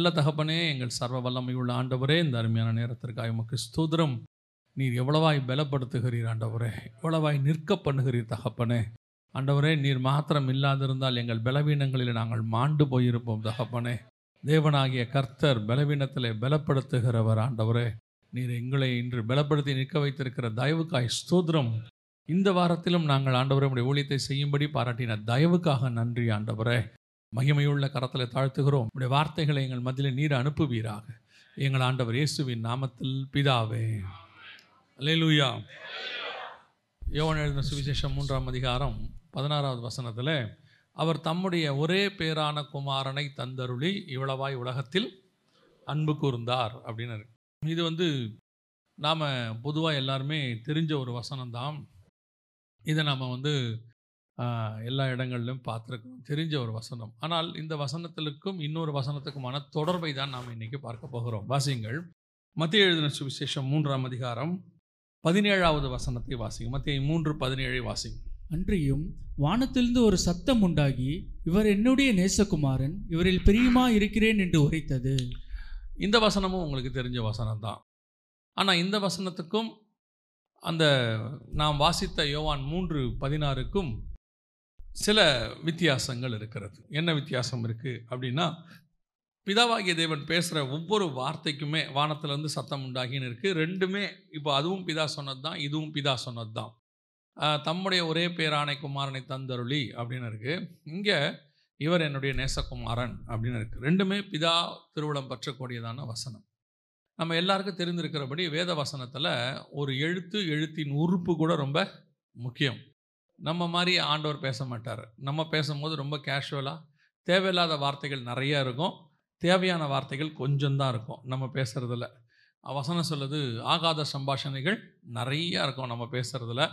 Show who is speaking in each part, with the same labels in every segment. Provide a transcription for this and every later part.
Speaker 1: நல்ல தகப்பனே எங்கள் சர்வ வல்லமையுள்ள ஆண்டவரே இந்த அருமையான நேரத்திற்காக உமக்கு ஸ்தோத்திரம். நீர் எவ்வளவாய் பலப்படுத்துகிறீர் ஆண்டவரே எவ்வளவாய் நிற்க பண்ணுகிறீர் தகப்பனே. ஆண்டவரே நீர் மாத்திரம் இல்லாதிருந்தால் எங்கள் பலவீனங்களில் நாங்கள் மாண்டு போயிருப்போம் தகப்பனே. தேவனாகிய கர்த்தர் பலவீனத்தில் பலப்படுத்துகிறவர் ஆண்டவரே. நீர் எங்களை இன்று பலப்படுத்தி நிற்க வைத்திருக்கிற தயவுக்காய் ஸ்தூத்ரம் இந்த வாரத்திலும் நாங்கள் ஆண்டவரே உடைய ஊழியத்தை செய்யும்படி பாராட்டின தயவுக்காக நன்றி ஆண்டவரே. மகிமையுள்ள கரத்தில் தாழ்த்துகிறோம். உடைய வார்த்தைகளை எங்கள் மத்தியில் நீர் அனுப்புவீராக. எங்கள் ஆண்டவர் இயேசுவின் நாமத்தில் பிதாவே. அல்லேலூயா யோவன் எழுதின சுவிசேஷம் மூன்றாம் அதிகாரம் பதினாறாவது வசனத்தில் அவர் தம்முடைய ஒரே பேரான குமாரனை தந்தருளி இவ்வளவாய் உலகத்தில் அன்பு கூர்ந்தார் அப்படின்னாரு இது வந்து நாம் பொதுவாக எல்லாருமே தெரிஞ்ச ஒரு வசனம்தான். இதை நாம் வந்து எல்லா இடங்களிலும் பார்த்துருக்கோம் தெரிஞ்ச ஒரு வசனம். ஆனால் இந்த வசனத்திற்கும் இன்னொரு வசனத்துக்குமான தொடர்பை தான் நாம் இன்னைக்கு பார்க்க போகிறோம். வாசிங்கள் மத்திய எழுதின சுவிசேஷம் மூன்றாம் அதிகாரம் பதினேழாவது வசனத்தை வாசிங்க மத்திய மூன்று பதினேழை வாசிங்க
Speaker 2: அன்றியும் வானத்திலிருந்து ஒரு சத்தம் உண்டாகி இவர் என்னுடைய நேசகுமாரன் இவரில் பிரியமா இருக்கிறேன் என்று உரைத்தது.
Speaker 1: இந்த வசனமும் உங்களுக்கு தெரிஞ்ச வசனம் தான் ஆனால் இந்த வசனத்துக்கும் அந்த நாம் வாசித்த யோவான் மூன்று பதினாறுக்கும் சில வித்தியாசங்கள் இருக்கிறது. என்ன வித்தியாசம் இருக்குது அப்படின்னா பிதாவாகிய தேவன் பேசுகிற ஒவ்வொரு வார்த்தைக்குமே வானத்திலேருந்து சத்தம் உண்டாகின்னு இருக்குது ரெண்டுமே இப்போ அதுவும் பிதா சொன்னது தான் இதுவும் பிதா சொன்னது தான் தம்முடைய ஒரே பேரானை குமாரனை தந்தருளி அப்படின்னு இருக்குது இங்கே இவர் என்னுடைய நேசகுமாரன் அப்படின்னு இருக்குது ரெண்டுமே பிதா திருவிழம் பற்றக்கூடியதான வசனம். நம்ம எல்லாருக்கும் தெரிந்திருக்கிறபடி வேத வசனத்தில் ஒரு எழுத்து எழுத்தின் உறுப்பு கூட ரொம்ப முக்கியம். நம்ம மாதிரி ஆண்டவர் பேச மாட்டார் நம்ம பேசும்போது ரொம்ப கேஷுவலாக தேவையில்லாத வார்த்தைகள் நிறையா இருக்கும். தேவையான வார்த்தைகள் கொஞ்சம்தான் இருக்கும். நம்ம பேசுகிறதுல வசனம் சொல்லுது ஆகாத சம்பாஷணைகள் நிறையா இருக்கும் நம்ம பேசுகிறதுல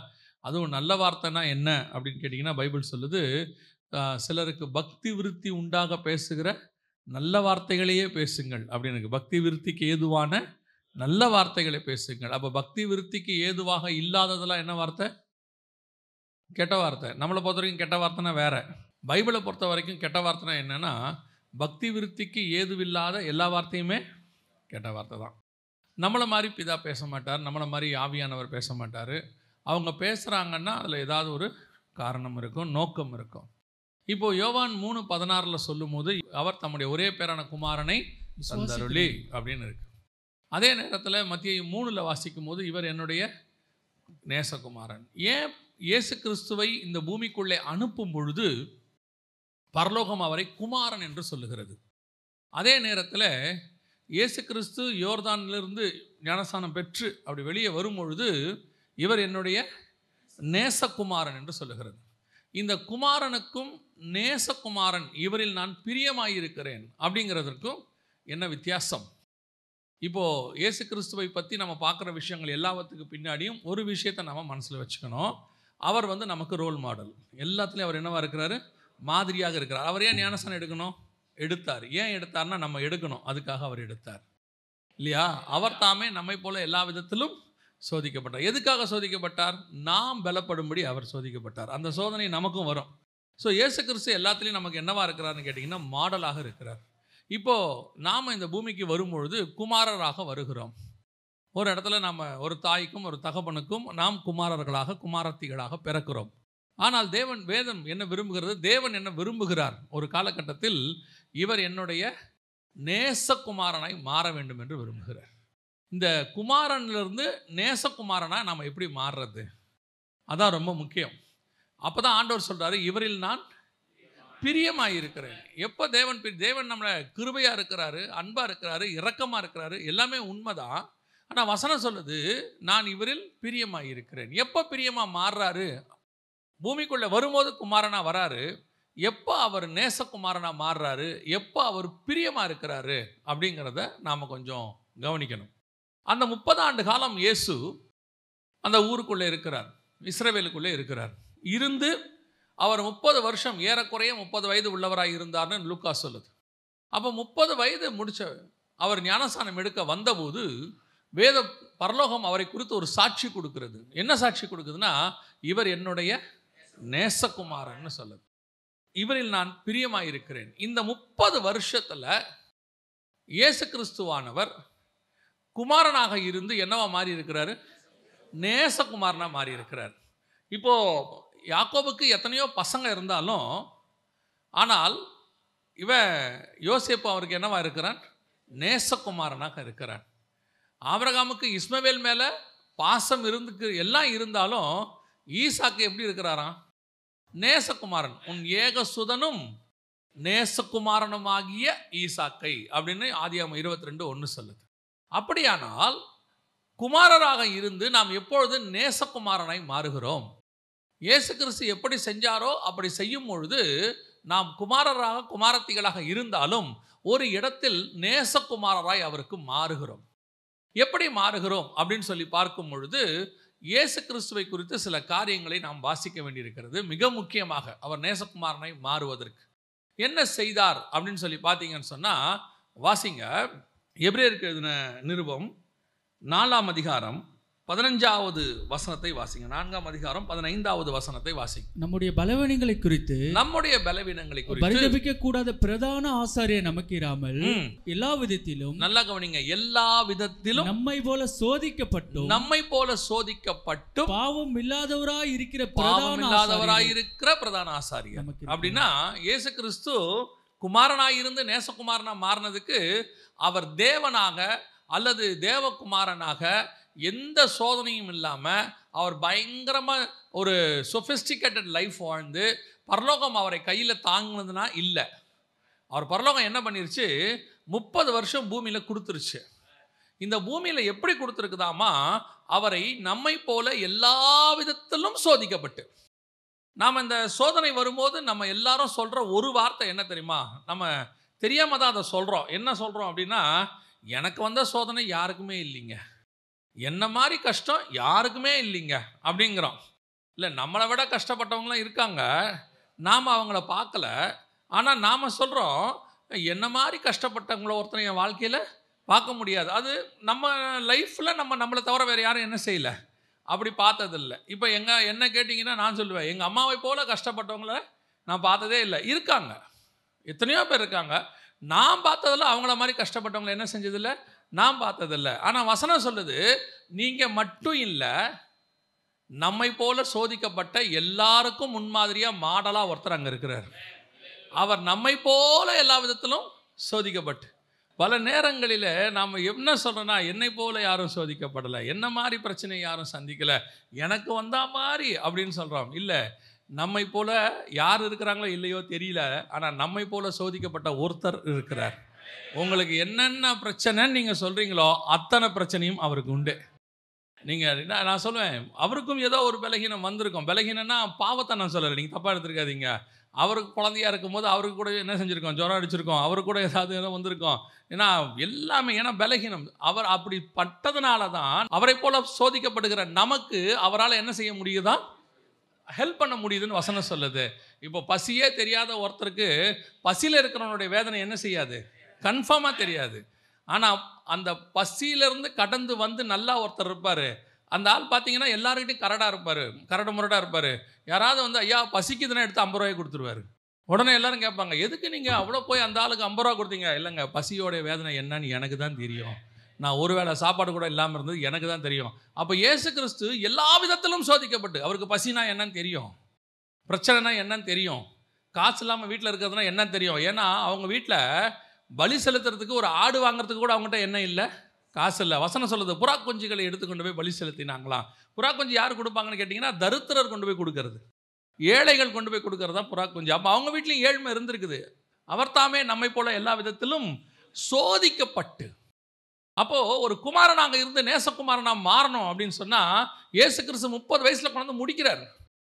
Speaker 1: அதுவும் நல்ல வார்த்தைனா என்ன? அப்படின்னு கேட்டிங்கன்னா பைபிள் சொல்லுது சிலருக்கு பக்தி விருத்தி உண்டாக பேசுகிற நல்ல வார்த்தைகளையே பேசுங்கள். அப்படின்னு பக்தி விருத்திக்கு ஏதுவான நல்ல வார்த்தைகளை பேசுங்கள். அப்போ பக்தி விருத்திக்கு ஏதுவாக இல்லாததெல்லாம் என்ன வார்த்தை? கெட்ட வார்த்தை. நம்மளை பொறுத்த வரைக்கும் கெட்ட வார்த்தைனா வேற. பைபிளை பொறுத்த வரைக்கும் கெட்ட வார்த்தைனா என்னன்னா பக்தி விருத்திக்கு ஏதுவில்லாத எல்லா வார்த்தையுமே கெட்ட வார்த்தை தான். நம்மளை மாதிரி பிதா பேச மாட்டார் நம்மளை மாதிரி ஆவியானவர் பேச மாட்டார். அவங்க பேசுகிறாங்கன்னா அதில் ஏதாவது ஒரு காரணம் இருக்கும் நோக்கம் இருக்கும். இப்போ யோவான் மூணு பதினாறில் சொல்லும்போது அவர் தம்முடைய ஒரே பேரான குமாரனை தந்தருளி அப்படின்னு இருக்கு. அதே நேரத்தில் மத்திய மூணில் வாசிக்கும் போது இவர் என்னுடைய நேசகுமாரன். ஏன் இயேசு கிறிஸ்துவை இந்த பூமிக்குள்ளே அனுப்பும் பொழுது பரலோகம் அவரை குமாரன் என்று சொல்லுகிறது. அதே நேரத்தில் இயேசு கிறிஸ்து யோர்தானிலிருந்து ஞானஸ்தானம் பெற்று அப்படி வெளியே வரும் பொழுது இவர் என்னுடைய நேசகுமாரன் என்று சொல்லுகிறது. இந்த குமாரனுக்கும் நேசகுமாரன் இவரில் நான் பிரியமாயிருக்கிறேன் அப்படிங்கிறதற்கும் என்ன வித்தியாசம்? இப்போ இயேசு கிறிஸ்துவை பற்றி நம்ம பார்க்குற விஷயங்கள் எல்லாத்துக்கு பின்னாடியும் ஒரு விஷயத்தை நம்ம மனசில் வச்சுக்கணும். அவர் வந்து நமக்கு ரோல் மாடல் எல்லாத்துலேயும் அவர் என்னவாக இருக்கிறாரு? மாதிரியாக இருக்கிறார். அவர் ஏன் ஞானஸ்தானம் எடுக்கணும்? எடுத்தார். ஏன் எடுத்தார்னா நம்ம எடுக்கணும். அதுக்காக அவர் எடுத்தார். இல்லையா? அவர் தாமே நம்மை போல எல்லா விதத்திலும் சோதிக்கப்பட்டார். எதுக்காக சோதிக்கப்பட்டார்? நாம் பலப்படும்படி அவர் சோதிக்கப்பட்டார். அந்த சோதனை நமக்கும் வரும். ஸோ இயேசு கிறிஸ்து எல்லாத்துலேயும் நமக்கு என்னவா இருக்கிறாருன்னு கேட்டிங்கன்னா மாடலாக இருக்கிறார். இப்போது நாம் இந்த பூமிக்கு வரும்பொழுது குமாரராக வருகிறோம். ஒரு இடத்துல நம்ம ஒரு தாய்க்கும் ஒரு தகப்பனுக்கும் நாம் குமாரர்களாக குமாரத்திகளாக பிறக்கிறோம். ஆனால் தேவன் வேதம் என்ன விரும்புகிறது? தேவன் என்ன விரும்புகிறார்? ஒரு காலகட்டத்தில் இவர் என்னுடைய நேசகுமாரனாய் மாற வேண்டும் என்று விரும்புகிறார். இந்த குமாரன்லேருந்து நேசகுமாரனா நாம் எப்படி மாறுறது? அதான் ரொம்ப முக்கியம். அப்போ தான் ஆண்டவர் சொல்கிறாரு இவரில் நான் பிரியமாக இருக்கிறேன் எப்போ தேவன் தேவன் நம்மளை கிருபையாக இருக்கிறாரு அன்பாக இருக்கிறாரு இரக்கமாக இருக்கிறாரு எல்லாமே உண்மைதான். ஆனால் வசனம் சொல்லுது நான் இவரில் பிரியமாக இருக்கிறேன் எப்போ பிரியமாக மாறுறாரு? பூமிக்குள்ளே வரும்போது குமாரனா வராரு. எப்போ அவர் நேசகுமாரனா மாறுறாரு? எப்போ அவர் பிரியமாக இருக்கிறாரு? அப்படிங்கிறத நாம் கொஞ்சம் கவனிக்கணும். அந்த முப்பது ஆண்டு காலம் இயேசு அந்த ஊருக்குள்ளே இருக்கிறார். இஸ்ரவேலுக்குள்ளே இருக்கிறார். இருந்து அவர் முப்பது வருஷம் ஏறக்குறைய முப்பது வயது உள்ளவராக இருந்தார்னு லூக்கா சொல்லுது. அப்போ முப்பது வயது முடித்த அவர் ஞானஸ்தானம் எடுக்க வந்தபோது வேத பரலோகம் அவரை குறித்து ஒரு சாட்சி கொடுக்கிறது. என்ன சாட்சி கொடுக்குதுன்னா இவர் என்னுடைய நேசகுமாரன்னு சொல்லுது இவரில் நான் பிரியமாயிருக்கிறேன். இந்த முப்பது வருஷத்தில் இயேசு கிறிஸ்துவானவர் குமாரனாக இருந்து என்னவா மாறி இருக்கிறாரு நேசகுமாரனாக மாறி இருக்கிறார் இப்போது யாக்கோபுக்கு எத்தனையோ பசங்க இருந்தாலும் ஆனால் இவன் யோசிப்பு அவருக்கு என்னவா இருக்கிறான்? நேசகுமாரனாக இருக்கிறான். ஆபரகாமுக்கு இஸ்மவேல் மேலே பாசம் இருந்து எல்லாம் இருந்தாலும் ஈசாக்கு எப்படி இருக்கிறாராம்? நேசகுமாரன். உன் ஏகசுதனும் நேசகுமாரனுமாகிய ஈசாக்கை அப்படின்னு ஆதியாம இருபத்தி ரெண்டு ஒன்று சொல்லுது. அப்படியானால் குமாரராக இருந்து நாம் எப்பொழுது நேசகுமாரனாய் மாறுகிறோம்? இயேசு கிறிஸ்து எப்படி செஞ்சாரோ அப்படி செய்யும் பொழுது நாம் குமாரராக குமாரத்திகளாக இருந்தாலும் ஒரு இடத்தில் நேசகுமாரராய் அவருக்கு மாறுகிறோம். எப்படி மாறுகிறோம் அப்படின்னு சொல்லி பார்க்கும் பொழுது இயேசு கிறிஸ்துவை குறித்து சில காரியங்களை நாம் வாசிக்க வேண்டியிருக்கிறது. மிக முக்கியமாக அவர் நேசகுமாரனை மாறுவதற்கு. என்ன செய்தார் அப்படின்னு சொல்லி பார்த்தீங்கன்னு சொன்னால் வாசிங்க. எப்ரேருக்கு எழுதின நிருபம் நாலாம் அதிகாரம் பதினஞ்சாவது வசனத்தை வாசிங்க. நான்காம் அதிகாரம் பதினைந்தாவது வசனத்தை வாசிங்க.
Speaker 2: நம்முடைய பலவீனங்களை குறித்து
Speaker 1: நம்முடைய பலவீனங்களை குறித்து
Speaker 2: பரிதபிக்க கூடாத பிரதான ஆசாரியர் நமக்கு இராமல்
Speaker 1: ம்,
Speaker 2: எல்லா விதத்திலும்
Speaker 1: நல்லா கவனிங்க. எல்லா விதத்திலும்
Speaker 2: நம்மை போல சோதிக்கப்பட்டும்
Speaker 1: நம்மை போல சோதிக்கப்பட்டும்
Speaker 2: பாவம் இல்லாதவராய் இருக்கிற
Speaker 1: பாவம் இல்லாதவராய் இருக்கிற பிரதான ஆசாரியர். அப்படின்னா இயேசு கிறிஸ்து குமாரனாயிருந்து நேசகுமாரனா மாறினதுக்கு அவர் தேவனாக அல்லது தேவகுமாரனாக எந்த சோதனையும் இல்லாமல் அவர் பயங்கரமாக ஒரு சொஃபிஸ்டிகேட்டட் லைஃப் வாழ்ந்து பரலோகம் அவரை கையில் தாங்கினதுனா இல்லை. அவர் பரலோகம் என்ன பண்ணிருச்சு? முப்பது வருஷம் பூமியில் கொடுத்துருச்சு. இந்த பூமியில் எப்படி கொடுத்துருக்குதாமா? அவரை நம்மை போல எல்லா விதத்திலும் சோதிக்கப்பட்டு. நாம் இந்த சோதனை வரும்போது நம்ம எல்லாரும் சொல்கிற ஒரு வார்த்தை என்ன தெரியுமா? நம்ம தெரியாமல் தான் அதை சொல்கிறோம் என்ன சொல்கிறோம் அப்படின்னா எனக்கு வந்த சோதனை யாருக்குமே இல்லைங்க. என்ன மாதிரி கஷ்டம்? யாருக்குமே இல்லைங்க. அப்படிங்கிறோம். இல்லை நம்மளை விட கஷ்டப்பட்டவங்களாம் இருக்காங்க. நாம் அவங்கள பார்க்கல. ஆனால் நாம் சொல்கிறோம் என்ன மாதிரி கஷ்டப்பட்டவங்கள ஒருத்தனை என் வாழ்க்கையில் பார்க்க முடியாது. அது நம்ம லைஃப்பில் நம்ம நம்மளை தவிர வேறு யாரும் என்ன செய்யலை. அப்படி பார்த்ததில்ல. இப்போ எங்கள் என்ன கேட்டிங்கன்னா நான் சொல்லுவேன் எங்கள் அம்மாவை போல் கஷ்டப்பட்டவங்கள நான் பார்த்ததே இல்லை. இருக்காங்க. எத்தனையோ பேர் இருக்காங்க. நான் பார்த்ததில் அவங்கள மாதிரி கஷ்டப்பட்டவங்களை என்ன செஞ்சதில்ல? நான் பார்த்ததில்ல. ஆனால் வசனம் சொல்லுது நீங்கள் மட்டும் இல்லை நம்மை போல சோதிக்கப்பட்ட எல்லாருக்கும் முன்மாதிரியாக மாடலாக ஒருத்தர் அங்கே இருக்கிறார். அவர் நம்மை போல எல்லா விதத்திலும் சோதிக்கப்பட்டு. பல நேரங்களில் நாம் என்ன சொல்கிறோன்னா என்னை போல யாரும் சோதிக்கப்படலை. என்ன மாதிரி பிரச்சனை யாரும் சந்திக்கலை. எனக்கு வந்தா மாதிரி அப்படின்னு சொல்கிறோம் இல்லை நம்மை போல யார் இருக்கிறாங்களோ இல்லையோ தெரியல ஆனால் நம்மை போல சோதிக்கப்பட்ட ஒருத்தர் இருக்கிறார். உங்களுக்கு என்னென்ன பிரச்சனைன்னு நீங்கள் சொல்கிறீங்களோ அத்தனை பிரச்சனையும் அவருக்கு உண்டு. நீங்கள் நான் சொல்லுவேன் அவருக்கும் ஏதோ ஒரு பலகீனம் வந்திருக்கும். பலகீனம்னா பாவத்தை நான் சொல்லலை. நீங்கள் தப்பாக எடுத்துருக்காதீங்க. அவருக்கு குழந்தையா இருக்கும்போது அவருக்கு கூட என்ன செஞ்சுருக்கோம்? ஜுரம் அடிச்சிருக்கோம். அவரு கூட ஏதாவது ஏதோ வந்திருக்கோம். ஏன்னா எல்லாமே ஏன்னா பலகீனம். அவர் அப்படி பட்டதுனால தான் அவரை போல சோதிக்கப்படுகிற நமக்கு அவரால் என்ன செய்ய முடியுதா? ஹெல்ப் பண்ண முடியுதுன்னு வசனம் சொல்லுது. இப்போ பசியே தெரியாத ஒருத்தருக்கு பசியில் இருக்கிறவனுடைய வேதனை என்ன செய்யாது? கன்ஃபார்மாக தெரியாது. ஆனால் அந்த பசியிலேருந்து கடந்து வந்து நல்லா ஒருத்தர் இருப்பார். அந்த ஆள் பார்த்தீங்கன்னா எல்லாருக்கிட்டையும் கரடாக இருப்பார். கரடு முரடாக இருப்பார். யாராவது வந்து ஐயா பசிக்குதுன்னா எடுத்து ஐம்பது ரூபாய் கொடுத்துருவாரு. உடனே எல்லாரும் கேட்பாங்க எதுக்கு நீங்கள் அவ்வளோ போய் அந்த ஆளுக்கு ஐம்பது ரூபா கொடுத்தீங்க? இல்லைங்க பசியோடைய வேதனை என்னன்னு எனக்கு தான் தெரியும். நான் ஒரு வேளை சாப்பாடு கூட இல்லாமல் இருந்தது எனக்கு தான் தெரியும். அப்போ ஏசு கிறிஸ்து எல்லா விதத்திலும் சோதிக்கப்பட்டு அவருக்கு பசினா என்னன்னு தெரியும். பிரச்சனைனா என்னன்னு தெரியும். காசு இல்லாமல் வீட்டில் இருக்கிறதுனா என்னன்னு தெரியும். ஏன்னா அவங்க வீட்டில் பலி செலுத்துறதுக்கு ஒரு ஆடு வாங்குறதுக்கு கூட அவங்ககிட்ட என்ன இல்லை. காசு இல்லை. வசனம் சொல்லுது புறா குஞ்சுகளை எடுத்துக்கொண்டு போய் பலி செலுத்தினாங்களாம். புறா குஞ்சு யார் கொடுப்பாங்கன்னு கேட்டிங்கன்னா தரித்திரர் கொண்டு போய் கொடுக்கறது. ஏழைகள் கொண்டு போய் கொடுக்கறது தான் புறா குஞ்சு. அப்போ அவங்க வீட்லேயும் ஏழ்மை இருந்திருக்குது. அவர் தாமே நம்மை போல எல்லா விதத்திலும் சோதிக்கப்பட்டு. அப்போது ஒரு குமாரனாக இருந்து நேசகுமாரனாக மாறணும் அப்படின்னு சொன்னால் இயேசு கிறிஸ்து முப்பது வயசில் கொண்டு வந்து முடிக்கிறார்.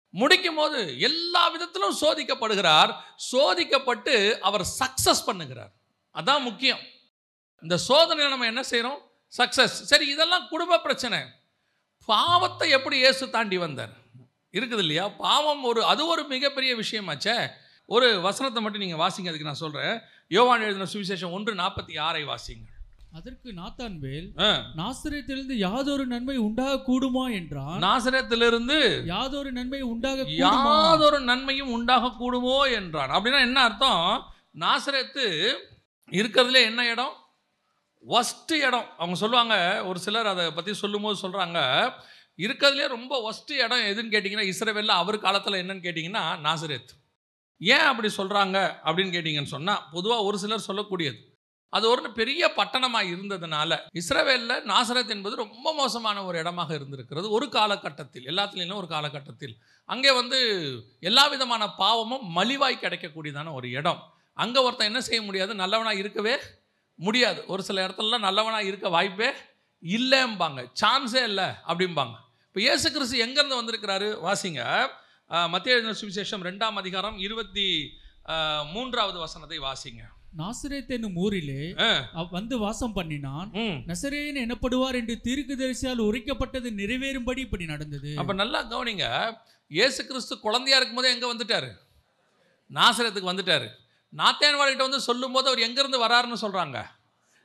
Speaker 1: முடிக்கும் போது எல்லா விதத்திலும் சோதிக்கப்படுகிறார். சோதிக்கப்பட்டு அவர் சக்ஸஸ் பண்ணுகிறார். அதான் முக்கியம். இந்த சோதனையில் நம்ம என்ன செய்கிறோம் சக்சஸ் சரி இதெல்லாம் குடும்ப பிரச்சனை. பாவத்தை எப்படி இயேசு தாண்டி வந்தார்? இருக்குது இல்லையா? பாவம் ஒரு அது ஒரு மிகப்பெரிய விஷயமாச்சே. ஒரு வசனத்தை மட்டும் நீங்கள் வாசிங்க அதுக்கு நான் சொல்கிறேன் யோவான் எழுதின சுவிசேஷம் ஒன்று நாற்பத்தி ஆறை வாசிங்க
Speaker 2: அதற்கு நாத்தான்வேல்
Speaker 1: ஆ.
Speaker 2: நாசரேத்திலிருந்து யாதொரு நன்மை உண்டாக கூடுமா என்றான்
Speaker 1: நாசரேத்திலிருந்து
Speaker 2: யாதொரு நன்மை உண்டாக
Speaker 1: யாதொரு நன்மையும் உண்டாக கூடுமோ என்றான். அப்படின்னா என்ன அர்த்தம்? நாசரேத்து இருக்கிறதுல என்ன இடம்? ஒஸ்ட்டு இடம். அவங்க சொல்லுவாங்க ஒரு சிலர் அதை பற்றி சொல்லும்போது சொல்கிறாங்க இருக்கிறதுலே ரொம்ப ஒஸ்ட்டு இடம் எதுன்னு கேட்டிங்கன்னா இஸ்ரேவேலில் அவர் காலத்தில் என்னன்னு கேட்டிங்கன்னா நாசரேத். ஏன் அப்படி சொல்கிறாங்க அப்படின்னு கேட்டிங்கன்னு சொன்னால் பொதுவாக ஒரு சிலர் சொல்லக்கூடியது. அது ஒரு பெரிய பட்டணமாக இருந்ததுனால இஸ்ரேவேலில் நாசரத் என்பது ரொம்ப மோசமான ஒரு இடமாக இருந்திருக்கிறது. ஒரு காலகட்டத்தில் எல்லாத்துலேயும் ஒரு காலகட்டத்தில். அங்கே வந்து எல்லா விதமான பாவமும் மலிவாய் கிடைக்கக்கூடியதான ஒரு இடம். அங்கே ஒருத்தன் என்ன செய்ய முடியாது? நல்லவனாக இருக்கவே முடியாது. ஒரு சில இடத்துலலாம் நல்லவனாக இருக்க வாய்ப்பே இல்லைம்பாங்க. சான்ஸே இல்லை அப்படிம்பாங்க. இப்போ இயேசு கிறிஸ்து எங்கேருந்து வந்திருக்கிறாரு? வாசிங்க. மத்திய சுவிசேஷம் ரெண்டாம் அதிகாரம் இருபத்தி மூன்றாவது வசனத்தை வாசிங்க.
Speaker 2: நாசரேத் என்னும் ஊரிலே வந்து வாசம் பண்ணினான்.
Speaker 1: ம்.
Speaker 2: நசரேயன் எனப்படுவார் என்று தீர்க்கதரிசியால் உரைக்கப்பட்டது நிறைவேறும்படி இப்படி நடந்தது.
Speaker 1: அப்போ நல்லா கவனிங்க. இயேசு கிறிஸ்து குழந்தையா இருக்கும்போதே எங்கே வந்துட்டாரு? நாசரத்துக்கு வந்துட்டாரு. நாத்தேன்வாளிகிட்ட வந்து சொல்லும்போது அவர் எங்கேருந்து வராருன்னு சொல்கிறாங்க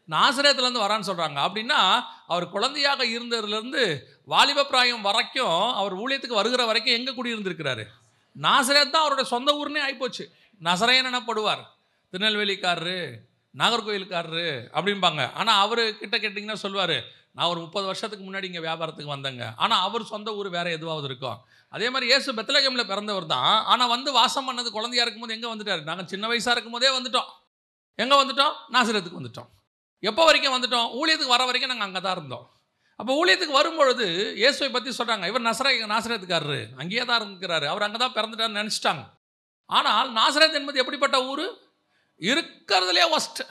Speaker 1: நாசிரியத்துலேருந்து வரான்னு சொல்கிறாங்க அப்படின்னா அவர் குழந்தையாக இருந்ததுலேருந்து வாலிப பிராயம் வரைக்கும் அவர் ஊழியத்துக்கு வருகிற வரைக்கும் எங்கே குடியிருந்திருக்கிறாரு? நாசிரியத் தான் அவருடைய சொந்த ஊர்னே ஆகிப்போச்சு நசரையன் எனப்படுவார். திருநெல்வேலிக்காரரு நாகர்கோயிலுக்காரரு அப்படிம்பாங்க. ஆனால் அவர் கிட்ட கேட்டிங்கன்னா சொல்லுவார் நான் ஒரு முப்பது வருஷத்துக்கு முன்னாடி இங்கே வியாபாரத்துக்கு வந்தேங்க. ஆனால் அவர் சொந்த ஊர் வேறு எதுவாவது இருக்கும் அதே மாதிரி ஏசு பெத்தலகமில் பிறந்தவர் தான். ஆனால் வந்து வாசம் பண்ணது குழந்தையா இருக்கும்போது எங்கே வந்துட்டார்? நாங்கள் சின்ன வயசாக இருக்கும்போதே வந்துட்டோம். எங்கே வந்துட்டோம்? நாசிரத்துக்கு வந்துட்டோம். எப்போ வரைக்கும் வந்துட்டோம்? ஊழியத்துக்கு வர வரைக்கும் நாங்கள் அங்கே தான் இருந்தோம். அப்போ ஊழியத்துக்கு வரும்பொழுது இயேசுவை பற்றி சொல்கிறாங்க இவர் நசர நாசரத்துக்காரரு. அங்கேயே தான் இருந்துக்கிறாரு அவர் அங்கே தான் பிறந்துட்டார்னு நினச்சிட்டாங்க. ஆனால் நாசரத் என்பது எப்படிப்பட்ட ஊர்? இருக்கிறதுலே ஒஸ்ட்டு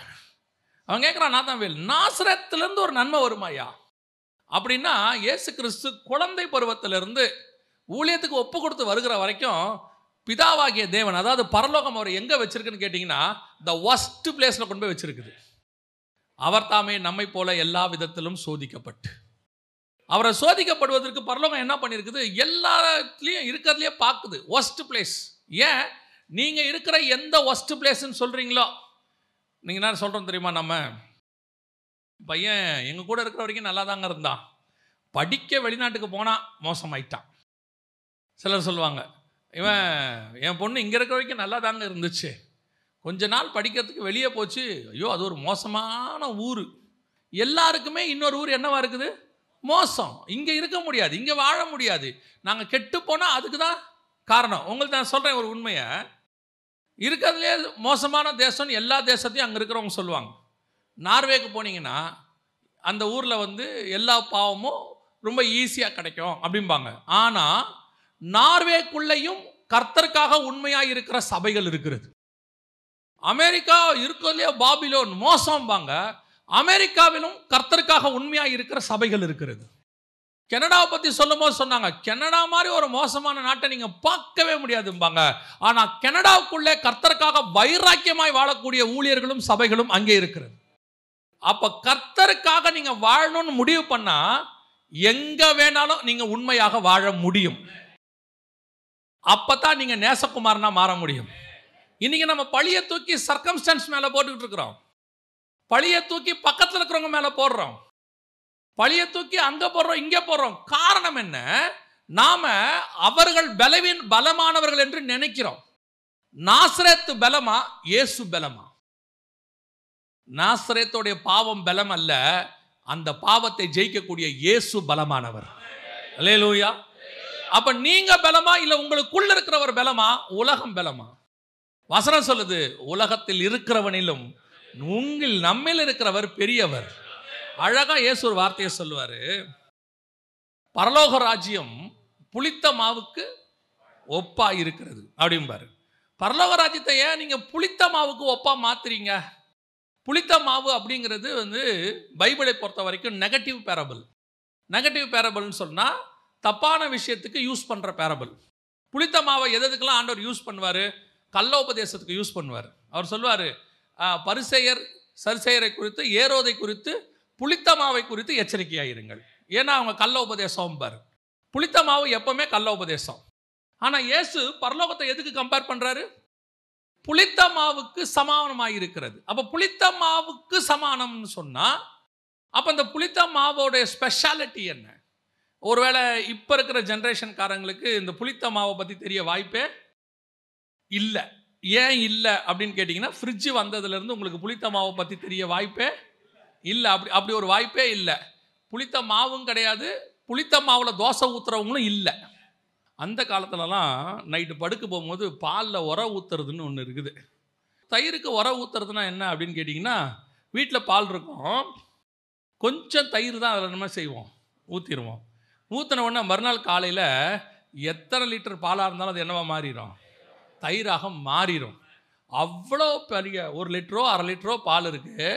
Speaker 1: அவன் கேட்குறான் நாத்தான்வேல் நாசரத்துலேருந்து ஒரு நன்மை வருமாயா அப்படின்னா இயேசு கிறிஸ்து குழந்தை பருவத்திலிருந்து ஊழியத்துக்கு ஒப்பு கொடுத்து வருகிற வரைக்கும் பிதாவாகிய தேவன் அதாவது பரலோகம் அவர் எங்கே வச்சிருக்குன்னு கேட்டிங்கன்னா த ஒஸ்ட் பிளேஸில் கொண்டு போய் வச்சிருக்குது. அவர் தாமே நம்மை போல எல்லா விதத்திலும் சோதிக்கப்பட்டு. அவரை சோதிக்கப்படுவதற்கு பரலோகம் என்ன பண்ணியிருக்குது எல்லாத்துலேயும் இருக்கிறதுலையே பார்க்குது ஒஸ்ட் பிளேஸ் ஏன்? நீங்கள் இருக்கிற எந்த ஒஸ்ட் பிளேஸ்ன்னு சொல்கிறீங்களோ நீங்கள் என்ன சொல்கிறோம் தெரியுமா நம்ம? பையன் எங்கள் கூட இருக்கிற வரைக்கும் நல்லா தாங்க இருந்தான். படிக்க வெளிநாட்டுக்கு போனால் மோசமாயிட்டான். சிலர் சொல்லுவாங்க இவன் என் பொண்ணு இங்கே இருக்கிற வரைக்கும் நல்லா தாங்க இருந்துச்சு. கொஞ்ச நாள் படிக்கிறதுக்கு வெளியே போச்சு. ஐயோ அது ஒரு மோசமான ஊர். எல்லாருக்குமே இன்னொரு ஊர் என்னவா இருக்குது? மோசம். இங்கே இருக்க முடியாது. இங்கே வாழ முடியாது. நாங்கள் கெட்டு போனால் அதுக்கு தான் காரணம். உங்களுக்கு நான் சொல்கிறேன் ஒரு உண்மையை. இருக்கிறதுலே மோசமான தேசம்னு எல்லா தேசத்தையும் அங்கே இருக்கிறவங்க சொல்லுவாங்க. நார்வேக்கு போனீங்கன்னா அந்த ஊரில் வந்து எல்லா பாவமும் ரொம்ப ஈஸியாக கிடைக்கும் அப்படிம்பாங்க. ஆனால் நார்வேக்குள்ளேயும் கர்த்தருக்காக உண்மையாக இருக்கிற சபைகள் இருக்கிறது. அமெரிக்கா இருக்கிறதுலே பாபிலோன் மோசம்பாங்க. அமெரிக்காவிலும் கர்த்தருக்காக உண்மையாக இருக்கிற சபைகள் இருக்கிறது. கனடாவை பற்றி சொல்லும் போது சொன்னாங்க கனடா மாதிரி ஒரு மோசமான நாட்டை நீங்கள் பார்க்கவே முடியாதும்பாங்க. ஆனால் கனடாவுக்குள்ளே கர்த்தருக்காக வைராக்கியமாய் வாழக்கூடிய ஊழியர்களும் சபைகளும் அங்கே இருக்கிறது. அப்போ கர்த்தருக்காக நீங்கள் வாழணும்னு முடிவு பண்ணால் எங்கே வேணாலும் நீங்கள் உண்மையாக வாழ முடியும். அப்போ தான் நீங்கள் நேசகுமாரனா மாற முடியும். இன்னைக்கு நம்ம பழியை தூக்கி சர்க்கம்ஸ்டன்ஸ் மேலே போட்டுக்கிட்டு இருக்கிறோம். பழியை தூக்கி பக்கத்தில் இருக்கிறவங்க மேலே போடுறோம். பழிய தூக்கி அங்கே போடுறோம் இங்கே போடுறோம். காரணம் என்ன? நாம அவர்கள் பலவின் பலமானவர்கள் என்று நினைக்கிறோம். நாசரேத்து பலமா? இயேசு பலமா? நாசரேத்தோடைய பாவம் பலம் அல்ல அந்த பாவத்தை ஜெயிக்கக்கூடிய இயேசு பலமானவர். அல்லேலூயா. அப்ப நீங்க பலமா இல்ல உங்களுக்குள்ள இருக்கிறவர் பலமா? உலகம் பலமா? வசனம் சொல்லுது உலகத்தில் இருக்கிறவனிலும் உங்கள் நம்மில் இருக்கிறவர் பெரியவர். அழகா இயேசு ஒரு வார்த்தையை சொல்லுவார். பரலோக ராஜ்யம் புளித்த மாவுக்கு ஒப்பா இருக்கிறது. அப்படிம்பாரு. பரலோக ராஜ்யத்தை ஏன் நீங்கள் புளித்த மாவுக்கு ஒப்பா மாத்துறீங்க? புளித்த மாவு அப்படிங்கிறது வந்து பைபிளை பொறுத்த வரைக்கும் நெகட்டிவ் பேரபிள் நெகட்டிவ் பேரபிள்னு சொன்னால் தப்பான விஷயத்துக்கு யூஸ் பண்ணுற பேரபிள் புளித்த மாவை எதுக்கெல்லாம் ஆண்டவர் யூஸ் பண்ணுவார்? கள்ள உபதேசத்துக்கு யூஸ் பண்ணுவார். அவர் சொல்லுவார் பரிசெயர் சரிசெயரை குறித்து ஏரோதை குறித்து புளித்தமாவை குறித்து குறித்து எச்சரிக்கையாயிருங்கள். ஏன்னா அவங்க கள்ள உபதேசம் பாரு புளித்தமாவு எப்பவுமே கள்ள உபதேசம் ஆனால் இயேசு பரலோகத்தை எதுக்கு கம்பேர் பண்ணுறாரு புளித்த மாவுக்கு சமானமாக இருக்கிறது அப்போ புளித்த மாவுக்கு சமானம்னு சொன்னால் அப்போ இந்த புளித்த மாவோடைய ஸ்பெஷாலிட்டி என்ன? ஒருவேளை இப்போ இருக்கிற ஜென்ரேஷன்காரங்களுக்கு இந்த புளித்த மாவை பற்றி தெரிய வாய்ப்பே இல்லை. ஏன் இல்லை அப்படின்னு கேட்டிங்கன்னா ஃப்ரிட்ஜு வந்ததுலேருந்து உங்களுக்கு புளித்த மாவை பற்றி தெரிய வாய்ப்பே இல்லை அப்படி அப்படி ஒரு வாய்ப்பே இல்லை. புளித்த மாவும் கிடையாது. புளித்த மாவில் தோசை ஊற்றுறவங்களும் இல்லை. அந்த காலத்துலலாம் நைட்டு படுக்க போகும்போது பாலில் உர ஊற்றுறதுன்னு ஒன்று இருக்குது. தயிருக்கு உர ஊற்றுறதுனா என்ன அப்படின்னு கேட்டிங்கன்னா வீட்டில் பால் இருக்கும். கொஞ்சம் தயிர் தான் அதில் நம்ம செய்வோம். ஊற்றிடுவோம் ஊற்றின உடனே மறுநாள் காலையில் எத்தனை லிட்டர் பாலாக இருந்தாலும் அது என்னவா மாறிடும் தயிராக மாறிடும் அவ்வளோ பெரிய ஒரு லிட்டரோ அரை லிட்டரோ பால் இருக்குது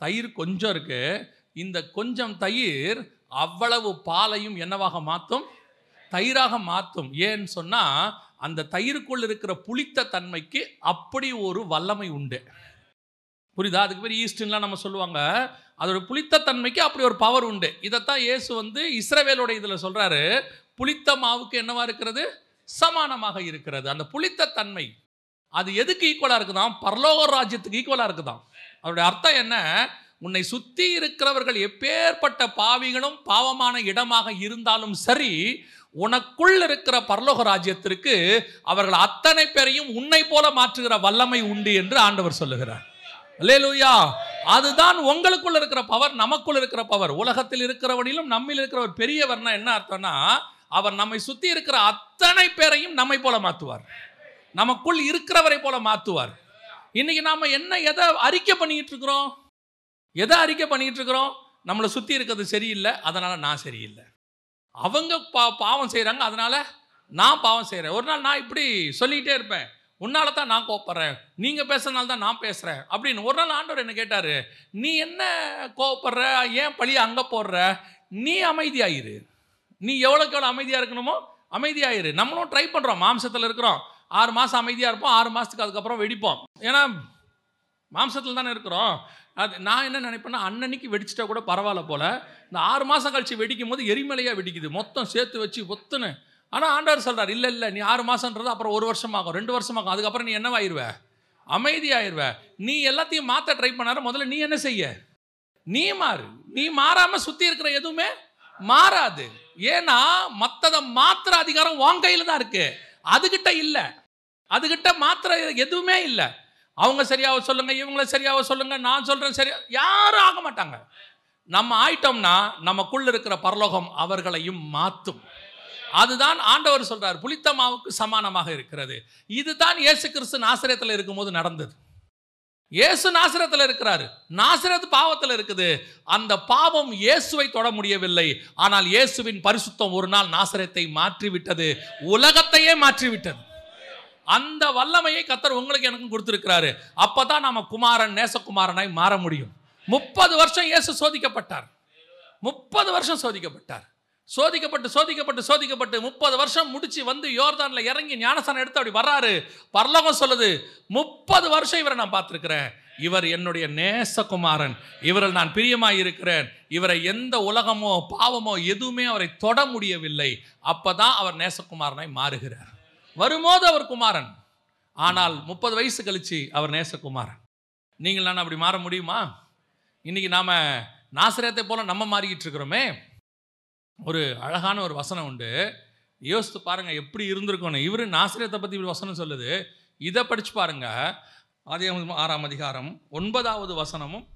Speaker 1: தயிர் கொஞ்சம் இருக்குது இந்த கொஞ்சம் தயிர் அவ்வளவு பாலையும் என்னவாக மாற்றும் தயிராக மாற்றும் ஏன்னு சொன்னால் அந்த தயிருக்குள் இருக்கிற புளித்த தன்மைக்கு அப்படி ஒரு வல்லமை உண்டு. புரியுதா? அதுக்கு பேர் ஈஸ்ட்லாம் நம்ம சொல்லுவாங்க. அதோட புளித்த தன்மைக்கு அப்படி ஒரு பவர் உண்டு. இதைத்தான் இயேசு வந்து இஸ்ரவேலோட இதில் சொல்கிறாரு புளித்த மாவுக்கு என்னவா இருக்கிறது? சமானமாக இருக்கிறது. அந்த புளித்த தன்மை அது எதுக்கு ஈக்குவலாக இருக்குதான் பரலோக ராஜ்யத்துக்கு ஈக்குவலாக இருக்குதான் அதனுடைய அர்த்தம் என்ன? உன்னை சுற்றி இருக்கிறவர்கள் எப்பேற்பட்ட பாவிகளும் பாவமான இடமாக இருந்தாலும் சரி உனக்குள் இருக்கிற பரலோக ராஜ்யத்திற்கு அவர்கள் அத்தனை பேரையும் உன்னை போல மாற்றுகிற வல்லமை உண்டு என்று ஆண்டவர் சொல்லுகிறார். அல்லேலூயா! அதுதான் உங்களுக்குள்ள இருக்கிற பவர் நமக்குள் இருக்கிற பவர். உலகத்தில் இருக்கிறவனிலும் நம்மில் இருக்கிறவர் பெரியவர்னா என்ன அர்த்தம்னா அவர் நம்மை சுற்றி இருக்கிற அத்தனை பேரையும் நம்மை போல மாற்றுவார் நமக்குள் இருக்கிறவரை போல மாற்றுவார் இன்னைக்கு நாம என்ன எதை அறிக்கை பண்ணிக்கிட்டு இருக்கிறோம்? எதை அறிக்கை பண்ணிக்கிட்டு இருக்கிறோம்? நம்மளை சுற்றி இருக்கிறது சரியில்லை அதனால் நான் சரியில்லை. அவங்க பா பாவம் செய்கிறாங்க அதனால் நான் பாவம் செய்கிறேன் ஒரு நாள் நான் இப்படி சொல்லிக்கிட்டே இருப்பேன். உன்னால தான் நான் கோவப்படுறேன். நீங்கள் பேசுறதுனால தான் நான் பேசுகிறேன் அப்படின்னு ஒரு நாள் ஆண்டவர் என்ன கேட்டார் நீ என்ன கோவப்படுற? ஏன் பழியை அங்கே போடுற? நீ அமைதியாயிரு. நீ எவ்வளோக்கு எவ்வளோ அமைதியாக இருக்கணுமோ அமைதியாயிரு. நம்மளும் ட்ரை பண்ணுறோம் மாம்சத்தில் இருக்கிறோம். ஆறு மாதம் அமைதியாக இருப்போம் ஆறு மாதத்துக்கு அதுக்கப்புறம் வெடிப்போம். ஏன்னா மாம்சத்தில் தானே இருக்கிறோம். அது நான் என்ன நினைப்பேன்னா அன்னன்னைக்கு வெடிச்சிட்டா கூட பரவாயில்ல போல். இந்த ஆறு மாதம் கழிச்சு வெடிக்கும் போது எரிமலையாக வெடிக்குது. மொத்தம் சேர்த்து வச்சு ஒத்துன்னு. ஆனால் ஆண்டவர் சொல்கிறார் இல்லை இல்லை நீ ஆறு மாதன்றது அப்புறம் ஒரு வருஷமாகும் ரெண்டு வருஷமாகும். அதுக்கப்புறம் நீ என்னவாயிருவ? அமைதியாயிருவ. நீ எல்லாத்தையும் மாற்ற ட்ரை பண்ணார. முதல்ல நீ என்ன செய்ய? நீ மாறு. நீ மாறாமல் சுற்றி இருக்கிற எதுவுமே மாறாது. ஏன்னா மற்றதை மாத்திர அதிகாரம் உன் கையில் தான் இருக்குது அதுகிட்ட இல்லை. அதுகிட்ட மாத்திர எதுவுமே இல்லை. அவங்க சரியாக சொல்லுங்க இவங்கள சரியாக சொல்லுங்க நான் சொல்கிறேன் சரியா யாரும் ஆக மாட்டாங்க. நம்ம ஆயிட்டோம்னா நமக்குள்ள இருக்கிற பரலோகம் அவர்களையும் மாற்றும் அதுதான் ஆண்டவர் சொல்றார் புளித்த மாவுக்கு சமானமாக இருக்கிறது. இதுதான் இயேசு கிறிஸ்து நாசிரியத்தில் இருக்கும்போது நடந்தது. இயேசு நாசிரத்தில் இருக்கிறாரு. நாசிரத் பாவத்தில் இருக்குது. அந்த பாவம் இயேசுவை தொட முடியவில்லை. ஆனால் இயேசுவின் பரிசுத்தம் ஒரு நாள் நாசிரத்தை மாற்றிவிட்டது. உலகத்தையே மாற்றிவிட்டது. அந்த வல்லமையை கத்தர் உங்களுக்கு எனக்கும் கொடுத்துருக்குறாரு. அப்போ தான் நம்ம குமாரன் நேசகுமாரனாய் மாற முடியும். முப்பது வருஷம் இயேசு சோதிக்கப்பட்டார். முப்பது வருஷம் சோதிக்கப்பட்டார். சோதிக்கப்பட்டு சோதிக்கப்பட்டு சோதிக்கப்பட்டு முப்பது வருஷம் முடிச்சு வந்து யோர்தானில் இறங்கி ஞானஸ்தானம் எடுத்து அப்படி வர்றாரு. பரலோகம் சொல்லுது முப்பது வருஷம் இவரை நான் பார்த்துருக்குறேன். இவர் என்னுடைய நேசகுமாரன். இவரில் நான் பிரியமாக இருக்கிறேன். இவரை எந்த உலகமோ பாவமோ எதுவுமே அவரை தொட முடியவில்லை. அப்பதான் அவர் நேசகுமாரனாய் மாறுகிறார். வரும்போது அவர் குமாரன். ஆனால் முப்பது வயசு கழித்து அவர் நேசகுமாரன். நீங்கள் நான் அப்படி மாற முடியுமா? இன்றைக்கி நாம் நாசிரியத்தை போல் நம்ம மாறிக்கிட்டு இருக்கிறோமே. ஒரு அழகான ஒரு வசனம் உண்டு. யோசித்து பாருங்கள் எப்படி இருந்திருக்கணும் இவரு நாசிரியத்தை பற்றி இப்படி வசனம் சொல்லுது. இதை படித்து பாருங்க. அதே ஆறாம் அதிகாரம் ஒன்பதாவது வசனமும்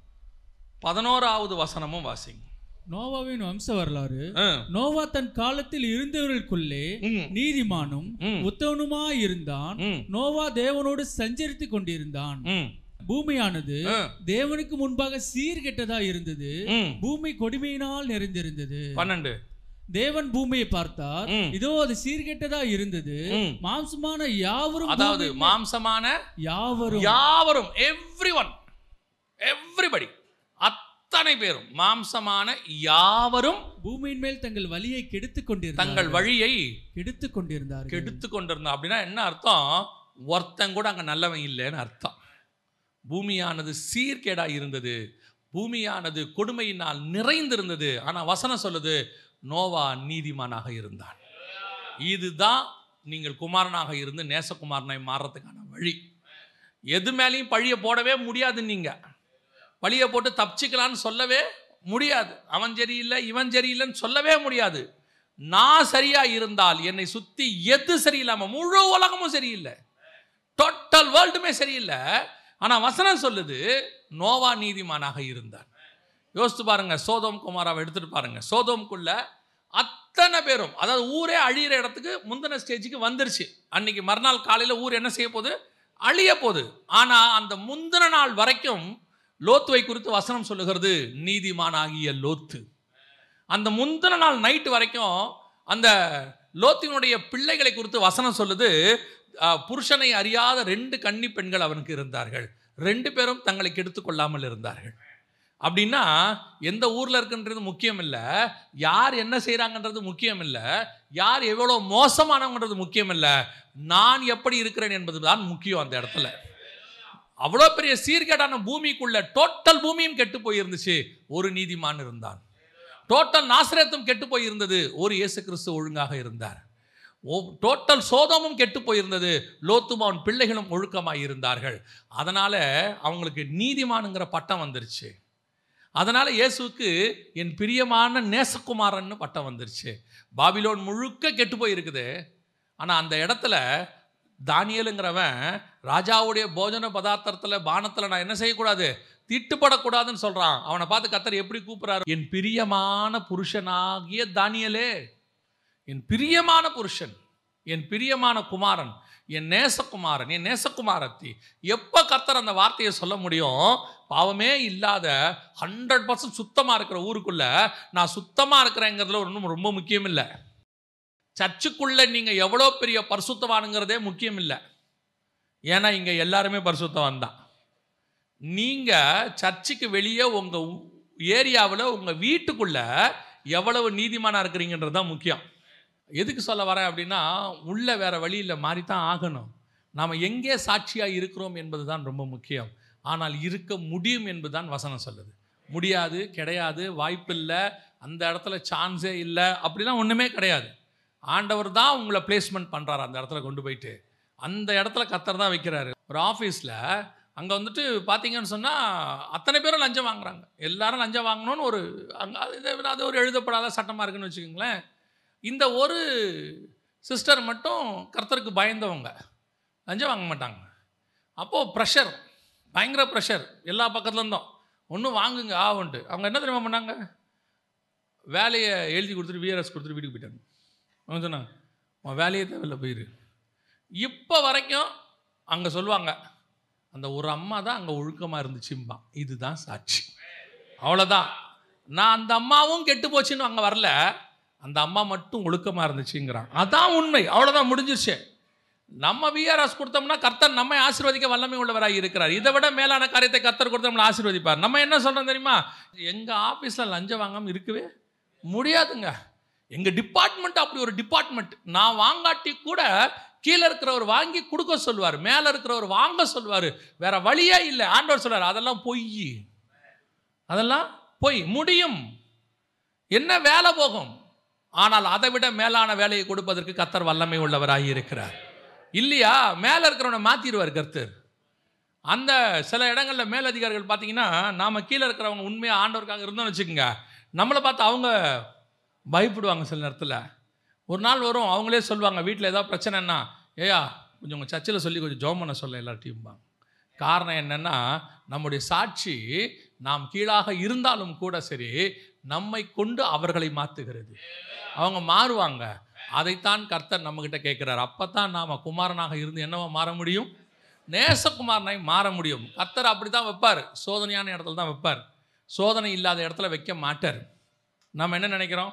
Speaker 1: பதினோராவது வசனமும் வாசிங்க.
Speaker 2: நோவாவின் வம்ச வரலாறு நோவா தன் காலத்தில் இருந்தவர்களுக்குள்ளே நீதிமானும்
Speaker 1: ம்,
Speaker 2: உத்தவனுமாய் இருந்தான் நோவா தேவனோடு சஞ்சரித்துக் கொண்டிருந்தான். பூமியானது தேவனுக்கு முன்பாக சீர்கெட்டதா இருந்தது. பூமி கொடுமையினால் நிறைந்திருந்தது.
Speaker 1: பன்னெண்டு.
Speaker 2: தேவன் பூமியை பார்த்தார். இதோ அது சீர்கெட்டதா இருந்தது. மாம்சமான யாவரும்
Speaker 1: அதாவது மாம்சமான
Speaker 2: யாவரும்.
Speaker 1: யாவரும் எவ்ரி ஒன் எவ்ரிபடி அத்தனை பேரும்? மாம்சமான யாவரும்
Speaker 2: பூமியின் மேல் தங்கள் வழியை கெடுத்துக் கொண்டிருந்தார்கள்.
Speaker 1: தங்கள் வழியை
Speaker 2: கெடுத்துக் கொண்டிருந்தார்கள்.
Speaker 1: கெடுத்து கொண்டிருந்தோம் அப்படின்னா என்ன அர்த்தம்? ஒருத்தன் கூட அங்கே நல்லவன் இல்லைன்னு அர்த்தம். பூமியானது சீர்கேடா இருந்தது. பூமியானது கொடுமையினால் நிறைந்திருந்தது. ஆனால் வசனம் சொல்லுது நோவா நீதிமானாக இருந்தான். இதுதான் நீங்கள் குமாரனாக இருந்து நேசகுமாரனாய் மாறுறதுக்கான வழி. எது மேலேயும் பழியை போடவே முடியாது நீங்கள் வழியை போட்டு தப்பிச்சிக்கலான்னு சொல்லவே முடியாது. அவன் சரியில்லை இவன் சரியில்லைன்னு சொல்லவே முடியாது. நான் சரியாக இருந்தால் என்னை சுற்றி எது சரியில்லாமல் முழு உலகமும் சரியில்லை. டோட்டல் வேர்ல்டுமே சரியில்லை. ஆனால் வசனம் சொல்லுது நோவா நீதிமானாக இருந்தான். யோசித்து பாருங்க சோதோம் குமாராவை எடுத்துகிட்டு பாருங்க. சோதோம்குள்ள அத்தனை பேரும் அதாவது ஊரே அழியிற இடத்துக்கு முந்தின ஸ்டேஜுக்கு வந்துருச்சு. அன்னைக்கு மறுநாள் காலையில் ஊர் என்ன செய்ய போகுது? அழிய போகுது. ஆனால் அந்த முந்தின நாள் வரைக்கும் லோத்துவை குறித்து வசனம் சொல்லுகிறது நீதிமானாகிய லோத்து. அந்த முந்தின நாள் நைட்டு வரைக்கும் அந்த லோத்தினுடைய பிள்ளைகளை குறித்து வசனம் சொல்லுது புருஷனை அறியாத ரெண்டு கன்னி பெண்கள் அவனுக்கு இருந்தார்கள். ரெண்டு பேரும் தங்களை கெடுத்து கொள்ளாமல் இருந்தார்கள். அப்படின்னா எந்த ஊரில் இருக்குன்றது முக்கியம் இல்லை யார் என்ன செய்கிறாங்கன்றது முக்கியம் இல்லை யார் எவ்வளோ மோசமானவங்கன்றது முக்கியம் இல்லை நான் எப்படி இருக்கிறேன் என்பது தான் முக்கியம் அந்த இடத்துல. அவ்வளோ பெரிய சீர்கேடான பூமிக்குள்ள டோட்டல் பூமியும் கெட்டு போயிருந்துச்சு. ஒரு நீதிமான் இருந்தான். டோட்டல் நாசிரியத்தும் கெட்டு போயிருந்தது. ஒரு இயேசு கிறிஸ்து ஒழுங்காக இருந்தார். ஓ டோட்டல் சோதமும் கெட்டு போயிருந்தது. லோத்தும் அவன் பிள்ளைகளும் ஒழுக்கமாக இருந்தார்கள். அதனால் அவங்களுக்கு நீதிமானுங்கிற பட்டம் வந்துருச்சு. அதனால் இயேசுவுக்கு என் பிரியமான நேசகுமாரன்னு பட்டம் வந்துருச்சு. பாபிலோன் முழுக்க கெட்டு போயிருக்குது. ஆனால் அந்த இடத்துல தானியலுங்கிறவன் ராஜாவுடைய போஜன பதார்த்தத்தில் பானத்தில் நான் என்ன செய்யக்கூடாது? திட்டுப்படக்கூடாதுன்னு சொல்கிறான் அவனை பார்த்து கத்தர் எப்படி கூப்பிட்றாரு? என் பிரியமான புருஷனாகிய தானியலே. என் பிரியமான புருஷன் என் பிரியமான குமாரன் என் நேசகுமாரன் என் நேசகுமாரத்தி. எப்போ கத்தர் அந்த வார்த்தையை சொல்ல முடியும்? பாவமே இல்லாத ஹண்ட்ரட் பர்சன்ட் சுத்தமாக இருக்கிற ஊருக்குள்ளே நான் சுத்தமாக இருக்கிறேங்கிறதுல ஒன்றும் ரொம்ப முக்கியம் இல்லை சர்ச்சுக்குள்ள நீங்கள் எவ்வளோ பெரிய பரிசுத்தவானுங்கிறதே முக்கியம் இல்லை ஏன்னா இங்கே எல்லாருமே பரிசுத்தவான் தான் நீங்கள் சர்ச்சுக்கு வெளியே உங்கள் ஏரியாவில் உங்கள் வீட்டுக்குள்ள எவ்வளவு நீதிமானா இருக்கிறீங்கன்றது தான் முக்கியம். எதுக்கு சொல்ல வரேன் அப்படின்னா உள்ள வேற வழியில் மாறி தான் ஆகணும். நாம் எங்கே சாட்சியாக இருக்கிறோம் என்பது தான் ரொம்ப முக்கியம். ஆனால் இருக்க முடியும் என்பதுதான் வசனம் சொல்லுது. முடியாது கிடையாது வாய்ப்பில்லை அந்த இடத்துல சான்ஸே இல்லை அப்படிலாம் ஒன்றுமே கிடையாது. ஆண்டவர் தான் உங்களை பிளேஸ்மெண்ட் பண்ணுறாரு அந்த இடத்துல கொண்டு போயிட்டு. அந்த இடத்துல கத்தர் தான் வைக்கிறாரு. ஒரு ஆஃபீஸில் அங்கே வந்துட்டு பார்த்தீங்கன்னு சொன்னால் அத்தனை பேரும் லஞ்சம் வாங்குறாங்க. எல்லாரும் லஞ்சம் வாங்கணும்னு ஒரு அங்கே அது அது ஒரு எழுதப்படாத சட்டமாக இருக்குன்னு வச்சுக்கோங்களேன். இந்த ஒரு சிஸ்டர் மட்டும் கர்த்தருக்கு பயந்தவங்க. லஞ்சம் வாங்க மாட்டாங்க. அப்போது ப்ரெஷர் பயங்கர ப்ரெஷர் எல்லா பக்கத்துலேருந்தும் ஒன்றும் வாங்குங்க ஆகுன்ட்டு அவங்க என்ன தெரியுமா பண்ணாங்க? வேலையை எழுதி கொடுத்துட்டு விஆர்எஸ் கொடுத்துட்டு வீட்டுக்கு போயிட்டாங்க. அவங்க சொன்னாங்க உன் வேலையே தேவையில்ல போயிரு. இப்போ வரைக்கும் அங்கே சொல்லுவாங்க அந்த ஒரு அம்மா தான் அங்கே ஒழுக்கமாக இருந்துச்சும்பா இதுதான் சாட்சி. அவ்வளோதான் நான் அந்த அம்மாவும் கெட்டு போச்சுன்னு அங்கே வரல. அந்த அம்மா மட்டும் ஒழுக்கமாக இருந்துச்சுங்கிறான். அதான் உண்மை. அவ்வளோதான் முடிஞ்சிருச்சு. நம்ம விஆர்எஸ் கொடுத்தோம்னா கர்த்தர் நம்மை ஆசீர்வதிக்க வல்லமை உள்ளவராக இருக்கிறார். இதை விட மேலான காரியத்தை கர்த்தர் கொடுத்து நம்மளை ஆசீர்வதிப்பார். நம்ம என்ன சொல்கிறோம் தெரியுமா? எங்கள் ஆஃபீஸில் லஞ்சம் வாங்காமல் இருக்கவே முடியாதுங்க. எங்கள் டிபார்ட்மெண்ட் அப்படி ஒரு டிபார்ட்மெண்ட் நான் வாங்காட்டி கூட கீழே இருக்கிறவர் வாங்கி கொடுக்க சொல்லுவார் மேலே இருக்கிறவர் வாங்க சொல்லுவார். வேற வழியே இல்லை. ஆண்டவர் சொல்றார் அதெல்லாம் பொய். அதெல்லாம் பொய். முடியும். என்ன வேலை போகும்? ஆனால் அதை விட மேலான வேலையை கொடுப்பதற்கு கத்தர் வல்லமை உள்ளவராகி இருக்கிறார். இல்லையா? மேலே இருக்கிறவனை மாற்றிடுவார் கர்த்தர். அந்த சில இடங்களில் மேலதிகாரிகள் பார்த்தீங்கன்னா நாம் கீழே இருக்கிறவங்க உண்மையாக ஆண்டவருக்காக இருந்தோம்னு வச்சுக்கோங்க. நம்மளை பார்த்து அவங்க பயப்படுவாங்க சில நேரத்தில். ஒரு நாள் வரும் அவங்களே சொல்லுவாங்க வீட்டில் ஏதாவது பிரச்சனைன்னா ஏயா கொஞ்சம் உங்கள் சர்ச்சில் சொல்லி கொஞ்சம் ஜோம் பண்ண சொல்ல எல்லாத்தையும்பாங்க காரணம் என்னென்னா நம்முடைய சாட்சி நாம் கீழாக இருந்தாலும் கூட சரி நம்மை கொண்டு அவர்களை மாற்றுகிறது அவங்க மாறுவாங்க. அதைத்தான் கர்த்தர் நம்மக்கிட்ட கேட்குறாரு. அப்போ தான் நாம் குமாரனாக இருந்து என்னவோ மாற முடியும்? நேசகுமாரனாய் மாற முடியும். கர்த்தர் அப்படி தான் வைப்பார். சோதனையான இடத்துல தான் வைப்பார். சோதனை இல்லாத இடத்துல வைக்க மாட்டார். நம்ம என்ன நினைக்கிறோம்?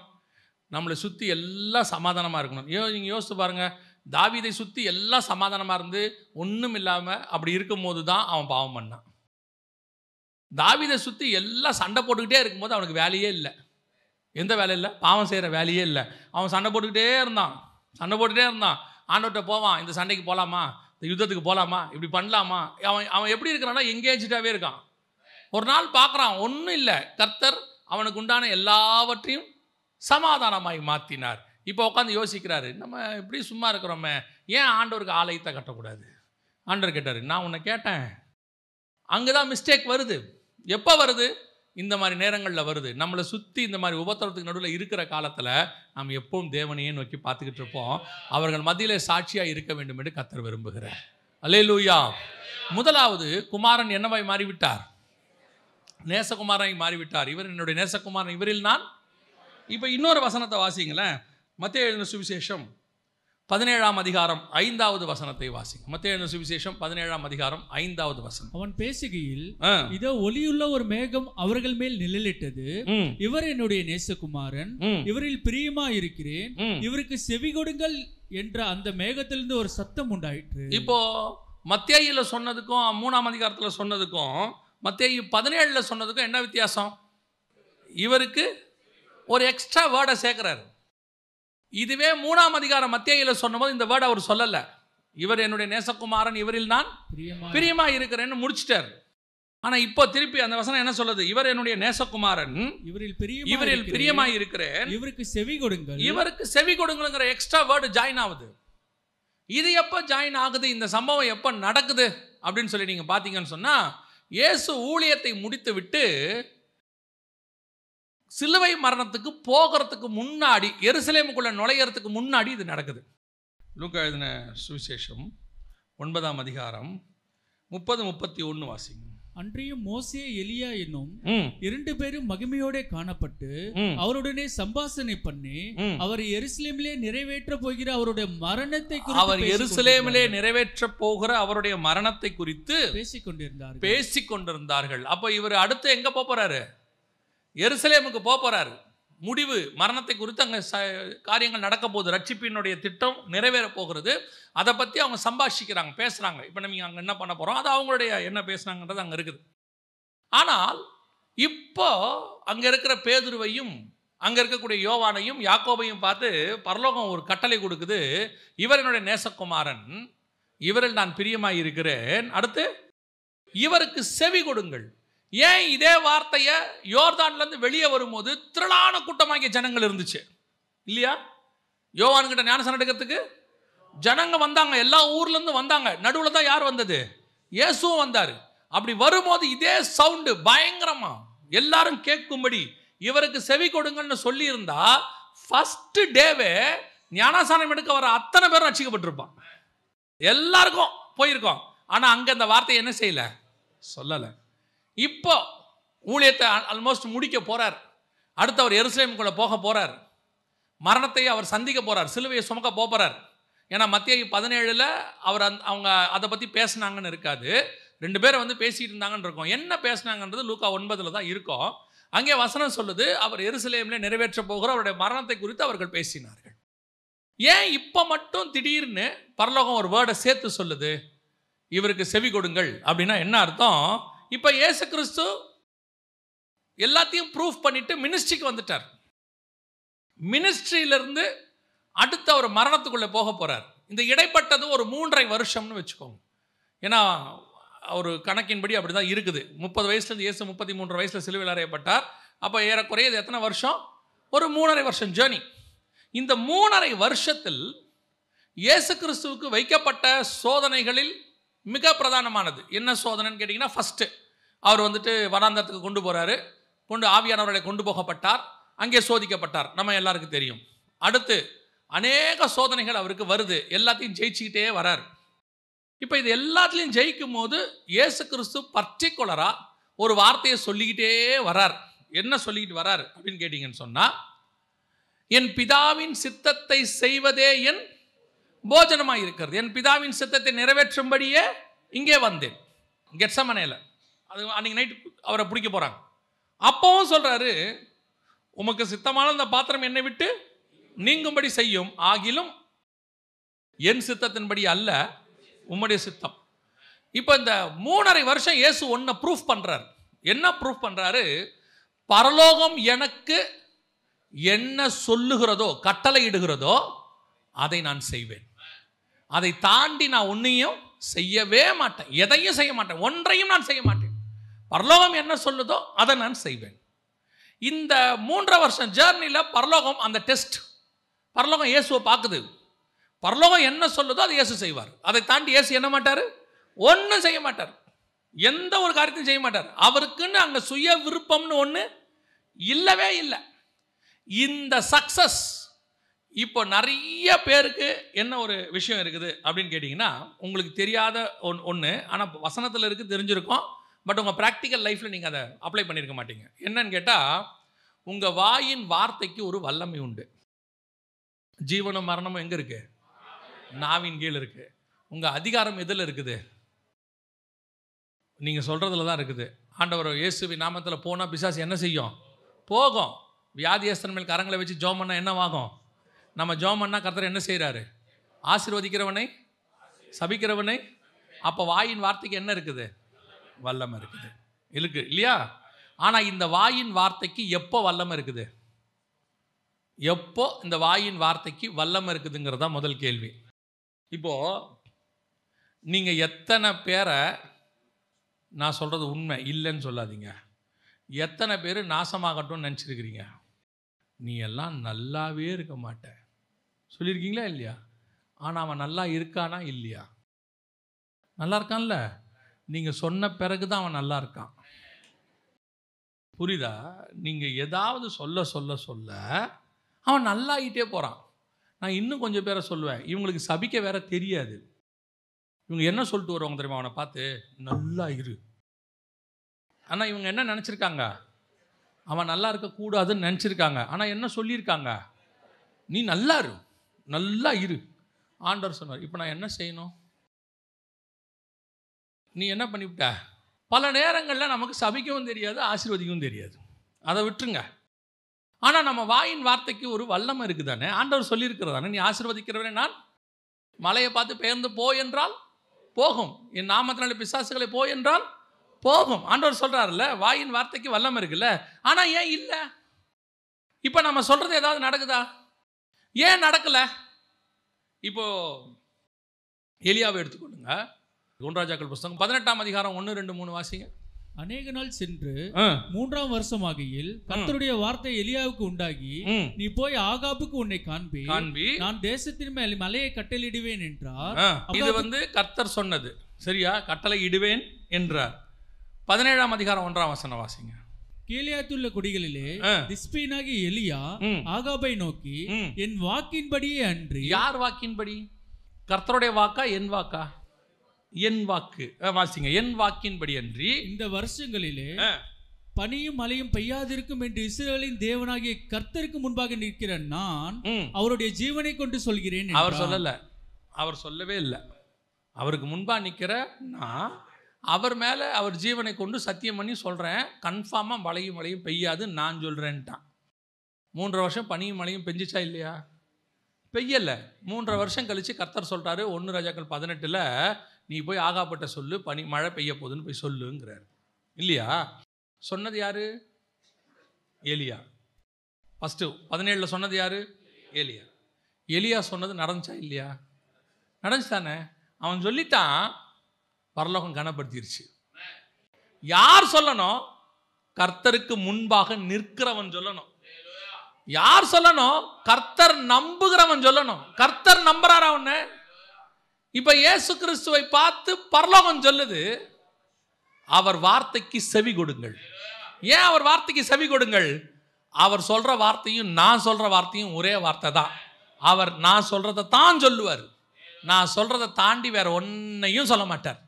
Speaker 1: நம்மளை சுற்றி எல்லாம் சமாதானமாக இருக்கணும். யோ நீங்கள் யோசித்து பாருங்கள் தாவிதை சுற்றி எல்லாம் சமாதானமாக இருந்து ஒன்றும் இல்லாமல் அப்படி இருக்கும்போது தான் அவன் பாவம் பண்ணான். தாவிதை சுற்றி எல்லாம் சண்டை போட்டுக்கிட்டே இருக்கும்போது அவனுக்கு வேலையே இல்லை. எந்த வேலை இல்லை? பாவம் செய்கிற வேலையே இல்லை. அவன் சண்டை போட்டுக்கிட்டே இருந்தான். சண்டை போட்டுக்கிட்டே இருந்தான். ஆண்டவர்கிட்ட போவான் இந்த சண்டைக்கு போகலாமா இந்த யுத்தத்துக்கு போகலாமா இப்படி பண்ணலாமா? அவன் அவன் எப்படி இருக்கிறான்னா எங்கேஜாகவே இருக்கான். ஒரு நாள் பார்க்குறான் ஒன்றும் இல்லை. கர்த்தர் அவனுக்கு உண்டான எல்லாவற்றையும் சமாதானமாய் மாற்றினார் இப்போ உட்காந்து யோசிக்கிறாரு நம்ம இப்படி சும்மா இருக்கிறோமே ஏன் ஆண்டவருக்கு ஆலயத்தை கட்டக்கூடாது? ஆண்டவர் கேட்டார் நான் உன்னை கேட்டேன். அங்கே தான் மிஸ்டேக் வருது. எப்போ வருது? இந்த மாதிரி நேரங்களில் வருது. நம்மளை சுற்றி இந்த மாதிரி உபத்திரத்துக்கு நடுவில் இருக்கிற காலத்தில் நாம் எப்பவும் தேவனையே நோக்கி பார்த்துக்கிட்டு இருப்போம். அவர்கள் மத்தியில் சாட்சியாக இருக்க வேண்டும் என்று கத்தர் விரும்புகிறார். அல்லேலூயா முதலாவது குமாரன் என்னவாய் மாறிவிட்டார்? நேசகுமாராய் மாறிவிட்டார். இவர் என்னுடைய நேசகுமாரன். இவரில் நான் இப்போ இன்னொரு வசனத்தை வாசிங்களேன். மத்திய எழுதின சுவிசேஷம் பதினேழாம் அதிகாரம் ஐந்தாவது வசனத்தை வாசிங்க. மத்திய எழுதின சுவிசேஷம் பதினேழாம் அதிகாரம் ஐந்தாவது வசனம்.
Speaker 2: அவன் பேசுகையில். இதோ ஒளியுள்ள ஒரு மேகம் அவர்கள் மேல் நிழலிட்டது. இவர் என்னுடைய நேசகுமாரன். இவரில் பிரியமா இருக்கிறேன். இவருக்கு செவி கொடுங்கள் என்ற அந்த மேகத்திலிருந்து ஒரு சத்தம் உண்டாயிற்று.
Speaker 1: இப்போ மத்தியில சொன்னதுக்கும் மூணாம் அதிகாரத்தில் சொன்னதுக்கும் மத்திய பதினேழில் சொன்னதுக்கும் என்ன வித்தியாசம்? இவருக்கு ஒரு எக்ஸ்ட்ரா வேர்டை சேர்க்குறாரு. இதுவே மூணாம் அதிகாரம் மத்தியில சொன்னபோது இந்த வேர்டை அவர் சொல்லலை. இவர் என்னுடைய நேசகுமாரன் இவரில் நான்
Speaker 2: பிரியமா
Speaker 1: இருக்கிறேன்னு முடிச்சிட்டார். ஆனா இப்போ திருப்பி அந்த வசனம் என்ன சொல்லுது? இவர் என்னுடைய நேசகுமாரன்
Speaker 2: இவரில் பிரியமா
Speaker 1: இவரில். பிரியமா இருக்கிறேன்.
Speaker 2: இவருக்கு செவி கொடுங்கள்.
Speaker 1: இவருக்கு செவி கொடுங்களுங்கிற எக்ஸ்ட்ரா வேர்டு ஜாயின் ஆகுது. இது எப்போ ஜாயின் ஆகுது? இந்த சம்பவம் எப்போ நடக்குது? அப்படின்னு சொல்லி நீங்கள் பார்த்தீங்கன்னு சொன்னால் இயேசு ஊழியத்தை முடித்து விட்டு சிலுவை மரணத்துக்கு போகிறதுக்கு முன்னாடி எருசலேமுக்குள்ள நுழையறதுக்கு முன்னாடி இது நடக்குது. லூக்கா எழுதின சுவிசேஷம் ஒன்பதாம் அதிகாரம் முப்பது முப்பத்தி ஒன்று வாசிங்க.
Speaker 2: அன்றியும் மோசே எலியா என்னும் இரண்டு பேரும் மகிமையோட காணப்பட்டு அவருடனே சம்பாஷணை பண்ணி. அவர் எருசலேமிலே நிறைவேற்ற போகிற அவருடைய மரணத்தை குறித்து
Speaker 1: அவர் எருசலேமிலே. நிறைவேற்ற போகிற அவருடைய மரணத்தை குறித்து
Speaker 2: பேசிக் கொண்டிருந்தார்கள்.
Speaker 1: பேசிக் கொண்டிருந்தார்கள். அப்போ இவர் அடுத்து எங்க போறாரு? எருசலேமுக்கு போக போகிறாரு முடிவு மரணத்தை குறித்து அங்கே ச காரியங்கள் நடக்க போகுது ரட்சிப்பினுடைய திட்டம் நிறைவேற போகிறது. அதை பற்றி அவங்க சம்பாஷிக்கிறாங்க பேசுகிறாங்க இப்போ நம்ம அங்கே என்ன பண்ண போகிறோம் அது அவங்களுடைய என்ன பேசுனாங்கன்றது அங்கே இருக்குது. ஆனால் இப்போ அங்கே இருக்கிற பேதுருவையும் அங்கே இருக்கக்கூடிய யோவானையும் யாக்கோபையும் பார்த்து பரலோகம் ஒரு கட்டளை கொடுக்குது. இவர் என்னுடைய நேசகுமாரன். இவரில் நான் பிரியமாய் இருக்கிறேன் அடுத்து இவருக்கு செவி கொடுங்கள். ஏன் இதே வார்த்தையை யோர்தான்லேருந்து வெளியே வரும்போது திரளான கூட்டமாகிய ஜனங்கள் இருந்துச்சு. இல்லையா? யோவான்கிட்ட ஞானசனம் எடுக்கிறதுக்கு ஜனங்க வந்தாங்க எல்லா ஊர்லேருந்து வந்தாங்க. நடுவில் தான் யார் வந்தது? இயேசுவும் வந்தார். அப்படி வரும்போது இதே சவுண்டு பயங்கரமாக எல்லாரும் கேட்கும்படி இவருக்கு செவி கொடுங்கள்னு சொல்லியிருந்தா ஃபஸ்ட்டு டேவே ஞானசானம் எடுக்க வர அத்தனை பேரும் ரசிக்கப்பட்டிருப்பான் எல்லாருக்கும் போயிருக்கோம். ஆனால் அங்கே அந்த வார்த்தையை என்ன செய்யலை? சொல்லலை. இப்போ ஊழியத்தை ஆல்மோஸ்ட் முடிக்க போறார். அடுத்து அவர் எருசலேமுக்குள்ள போக போறார். மரணத்தை அவர் சந்திக்க போறார். சிலுவையை சுமக்க போகிறார் போறார். ஏன்னா மத்திய பதினேழில் அவர் அந் அவங்க அதை பற்றி பேசுனாங்கன்னு இருக்காது. ரெண்டு பேரும் வந்து பேசிட்டு இருந்தாங்கன்னு இருக்கும். என்ன பேசினாங்கன்றது லூக்கா ஒன்பதில் தான் இருக்கும். அங்கே வசனம் சொல்லுது அவர் எருசலேமில் நிறைவேற்ற போகிற அவருடைய மரணத்தை குறித்து அவர்கள் பேசினார்கள். ஏன் இப்போ மட்டும் திடீர்னு பரலோகம் ஒரு வேர்டை சேர்த்து சொல்லுது? இவருக்கு செவி கொடுங்கள். அப்படின்னா என்ன அர்த்தம்? இப்போ ஏசு கிறிஸ்து எல்லாத்தையும் ப்ரூஃப் பண்ணிட்டு மினிஸ்ட்ரிக்கு வந்துட்டார். மினிஸ்ட்ரியிலிருந்து அடுத்து அவர் மரணத்துக்குள்ளே போக போகிறார் இந்த இடைப்பட்டது ஒரு மூன்றரை வருஷம்னு வச்சுக்கோங்க. ஏன்னா அவர் கணக்கின்படி அப்படி தான் இருக்குது. முப்பது வயசுலேருந்து இயேசு முப்பத்தி மூன்று வயசில் சிலுவையில் அறையப்பட்டார் அப்போ ஏறக்குறைய இது எத்தனை வருஷம்? ஒரு மூணரை வருஷம் ஜேர்னி இந்த மூணரை வருஷத்தில் இயேசு கிறிஸ்துவுக்கு வைக்கப்பட்ட சோதனைகளில் மிக பிரதானமானது. என்ன சோதனைன்னு கேட்டிங்கன்னா ஃபஸ்ட்டு அவர் வந்துட்டு வனாந்தரத்துக்கு கொண்டு போகிறாரு கொண்டு ஆவியானவர்களை கொண்டு போகப்பட்டார். அங்கே சோதிக்கப்பட்டார். நம்ம எல்லாருக்கும் தெரியும். அடுத்து அநேக சோதனைகள் அவருக்கு வருது. எல்லாத்தையும் ஜெயிச்சுக்கிட்டே வரார். இப்போ இது எல்லாத்துலேயும் ஜெயிக்கும் போது இயேசு கிறிஸ்து பர்டிகுலராக ஒரு வார்த்தையை சொல்லிக்கிட்டே வரார். என்ன சொல்லிக்கிட்டு வரார் அப்படின்னு கேட்டிங்கன்னு சொன்னால் என் பிதாவின் சித்தத்தை செய்வதே என் போஜனமாக இருக்கிறது என் பிதாவின் சித்தத்தை நிறைவேற்றும்படியே இங்கே வந்தேன். கெட்சமனையில் அது அன்றைக்கி நைட் அவரை பிடிக்க போகிறாங்க அப்பவும் சொல்கிறாரு உமக்கு சித்தமான அந்த பாத்திரம் என்னை விட்டு நீங்கும்படி செய்யும். ஆகிலும் என் சித்தத்தின்படி அல்ல உம்முடைய சித்தம். இப்போ இந்த மூணரை வருஷம் இயேசு ஒன்றை ப்ரூஃப் பண்ணுறாரு என்ன ப்ரூஃப் பண்ணுறாரு பரலோகம் எனக்கு என்ன சொல்லுகிறதோ கட்டளையிடுகிறதோ அதை நான் செய்வேன். அதை தாண்டி நான் ஒன்றையும் செய்யவே மாட்டேன். எதையும் செய்ய மாட்டேன். ஒன்றையும் நான் செய்ய மாட்டேன். பரலோகம் என்ன சொல்லுதோ அதை நான் செய்வேன். இந்த மூன்றரை வருஷம் ஜேர்னியில் பரலோகம் அந்த டெஸ்ட் பரலோகம் இயேசுவை பார்க்குது. பரலோகம் என்ன சொல்லுதோ அதை இயேசு செய்வார். அதை தாண்டி இயேசு என்ன மாட்டார்? ஒன்றும் செய்ய மாட்டார். எந்த ஒரு காரியத்தையும் செய்ய மாட்டார். அவருக்குன்னு அங்கே சுய விருப்பம்னு ஒன்று இல்லவே இல்லை. இந்த சக்சஸ் இப்போ நிறைய பேருக்கு என்ன ஒரு விஷயம் இருக்குது அப்படின்னு கேட்டிங்கன்னா உங்களுக்கு தெரியாத ஒன் ஒன்று ஆனால் வசனத்தில் இருக்குது தெரிஞ்சிருக்கோம். பட் உங்கள் ப்ராக்டிக்கல் லைஃப்பில் நீங்கள் அதை அப்ளை பண்ணியிருக்க மாட்டீங்க. என்னன்னு கேட்டால் உங்கள் வாயின் வார்த்தைக்கு ஒரு வல்லமை உண்டு. ஜீவனும் மரணமும் எங்கே இருக்குது நாவின் கீழ் இருக்குது உங்கள் அதிகாரம் எதில் இருக்குது? நீங்கள் சொல்கிறதுல தான் இருக்குது. ஆண்டவர் இயேசுவி நாமத்தில் போனால் பிசாசு என்ன செய்யும்? போகும். வியாதியஸ்தன் மேல் கரங்களை வச்சு ஜோம் பண்ணால் என்னவாகும் நம்ம ஜோம் பண்ணால் கர்த்தர் என்ன செய்கிறாரு ஆசிர்வதிக்கிறவனை சபிக்கிறவனை அப்போ வாயின் வார்த்தைக்கு என்ன இருக்குது? வல்லமை இருக்குது. இருக்கு இல்லையா? ஆனால் இந்த வாயின் வார்த்தைக்கு எப்போ வல்லமை இருக்குது? எப்போ இந்த வாயின் வார்த்தைக்கு வல்லமை இருக்குதுங்கிறது தான் முதல் கேள்வி. இப்போது நீங்கள் எத்தனை பேரை நான் சொல்கிறது உண்மை இல்லைன்னு சொல்லாதீங்க. எத்தனை பேர் நாசமாகட்டும்னு நினச்சிருக்கிறீங்க? நீ எல்லாம் நல்லாவே இருக்க மாட்டேன் சொல்லியிருக்கீங்களா இல்லையா? ஆனால் அவன் நல்லா இருக்கானா இல்லையா? நல்லா இருக்கான்ல? நீங்கள் சொன்ன பிறகு தான் அவன் நல்லா இருக்கான். புரியுதா? நீங்கள் ஏதாவது சொல்ல சொல்ல சொல்ல அவன் நல்லாயிட்டே போகிறான் நான் இன்னும் கொஞ்சம் பேரை சொல்லுவேன். இவங்களுக்கு சபிக்க வேற தெரியாது. இவங்க என்ன சொல்லிட்டு வருவாங்க தெரியுமா? அவனை பார்த்து நல்லா இரு. ஆனால் இவங்க என்ன நினச்சிருக்காங்க? அவன் நல்லா இருக்கக்கூடாதுன்னு நினச்சிருக்காங்க. ஆனால் என்ன சொல்லியிருக்காங்க? நீ நல்லா இரு. நல்லா இரு. ஆண்டவர் சொன்னார். இப்போ நான் என்ன செய்யணும்? நீ என்ன பண்ணிவிட்ட? பல நேரங்களில் நமக்கு சபிக்கவும் தெரியாது ஆசீர்வதிக்கவும் தெரியாது. அதை விட்டுருங்க. ஆனால் நம்ம வாயின் வார்த்தைக்கு ஒரு வல்லமை இருக்குதானே? ஆண்டவர் சொல்லியிருக்கிறதானே? நீ ஆசீர்வதிக்கிறவனே நான்? மலையை பார்த்து பெயர்ந்து போ என்றால் போகும். என் நாமத்தினால பிசாசுகளை போ என்றால் போகும். ஆண்டவர் சொல்கிறாருல்ல வாயின் வார்த்தைக்கு வல்லமை இருக்குல்ல. ஆனால் ஏன் இல்லை? இப்போ நம்ம சொல்கிறது ஏதாவது நடக்குதா? ஏன் நடக்கலை? இப்போது எலியாவை எடுத்துக்கொள்ளுங்க. குண்டராஜாக்கள் புஸ்தகம் பதினெட்டாம் அதிகாரம் ஒன்று ரெண்டு மூணு வாசிங்க.
Speaker 2: அநேக நாள் சென்று மூன்றாம் வருஷமாகையில் கர்த்தருடைய வார்த்தை எலியாவுக்கு உண்டாகி நீ போய் ஆகாபுக்கு உன்னை காண்பி
Speaker 1: காண்பி.
Speaker 2: நான் தேசத்தின் மேல் மலையை கட்டளிடுவேன் என்றார்.
Speaker 1: இது வந்து கர்த்தர் சொன்னது. சரியா? கட்டளை இடுவேன் என்றார். பதினேழாம் அதிகாரம் ஒன்றாம் வசனம் வாசிங்க.
Speaker 2: கீழியாத்துள்ள குடிகளிலே திஸ்பீனாகி எலியா ஆகாபை நோக்கி. என் வாக்கின்படியே அன்றி
Speaker 1: யார் வாக்கின்படி? கர்த்தருடைய வாக்கா என் வாக்கா? என் வாக்கு. வாசிங்க. என் வாக்கின்படி அன்றி
Speaker 2: இந்த வருஷங்களிலே பனியும் மழையும் பெய்யாதிருக்கும் என்று இஸ்ரவேலின் தேவனாகிய கர்த்தருக்கு முன்பாக நிற்கிற நான். அவருடைய ஜீவனை கொண்டு சொல்கிறேன்
Speaker 1: அவர். சொல்லல. அவர் சொல்லவே இல்லை. அவருக்கு முன்பா நிற்கிற நான் அவர் மேலே அவர் ஜீவனை கொண்டு சத்தியம் பண்ணி சொல்கிறேன் கன்ஃபார்மாக மழையும் மழையும் பெய்யாது நான் சொல்கிறேன்ட்டான் மூன்றரை வருஷம் பனியும் மழையும் பெஞ்சிச்சா இல்லையா? பெய்யலை. மூன்றரை வருஷம் கழித்து கர்த்தர் சொல்கிறாரு ஒன்று ராஜாக்கள் பதினெட்டில் நீ போய் ஆகாப்பட்ட சொல்லு பனி மழை பெய்ய போகுதுன்னு போய் சொல்லுங்கிறார். இல்லையா? சொன்னது யாரு? எலியா. ஃபஸ்ட்டு பதினேழில் சொன்னது யாரு? எலியா. எலியா சொன்னது நடந்துச்சா இல்லையா? நடந்துச்சு தானே அவன் சொல்லிட்டான் பரலோகம் கனப்படுத்திருச்சு. யார் சொல்லணும்? கர்த்தருக்கு முன்பாக நிற்கிறவன் சொல்லணும். யார் சொல்லணும்? கர்த்தர் நம்புகிறவன் சொல்லணும். கர்த்தர் நம்புறாரா உன்ன இப்போ இயேசு கிறிஸ்துவை பார்த்து பரலோகம் சொல்லுது அவர் வார்த்தைக்கு செவி கொடுங்கள். ஏன் அவர் வார்த்தைக்கு செவி கொடுங்கள்? அவர் சொல்கிற வார்த்தையும் நான் சொல்கிற வார்த்தையும் ஒரே வார்த்தை தான். அவர் நான் சொல்கிறத தான் சொல்லுவார். நான் சொல்கிறத தாண்டி வேற ஒன்றையும் சொல்ல மாட்டார்.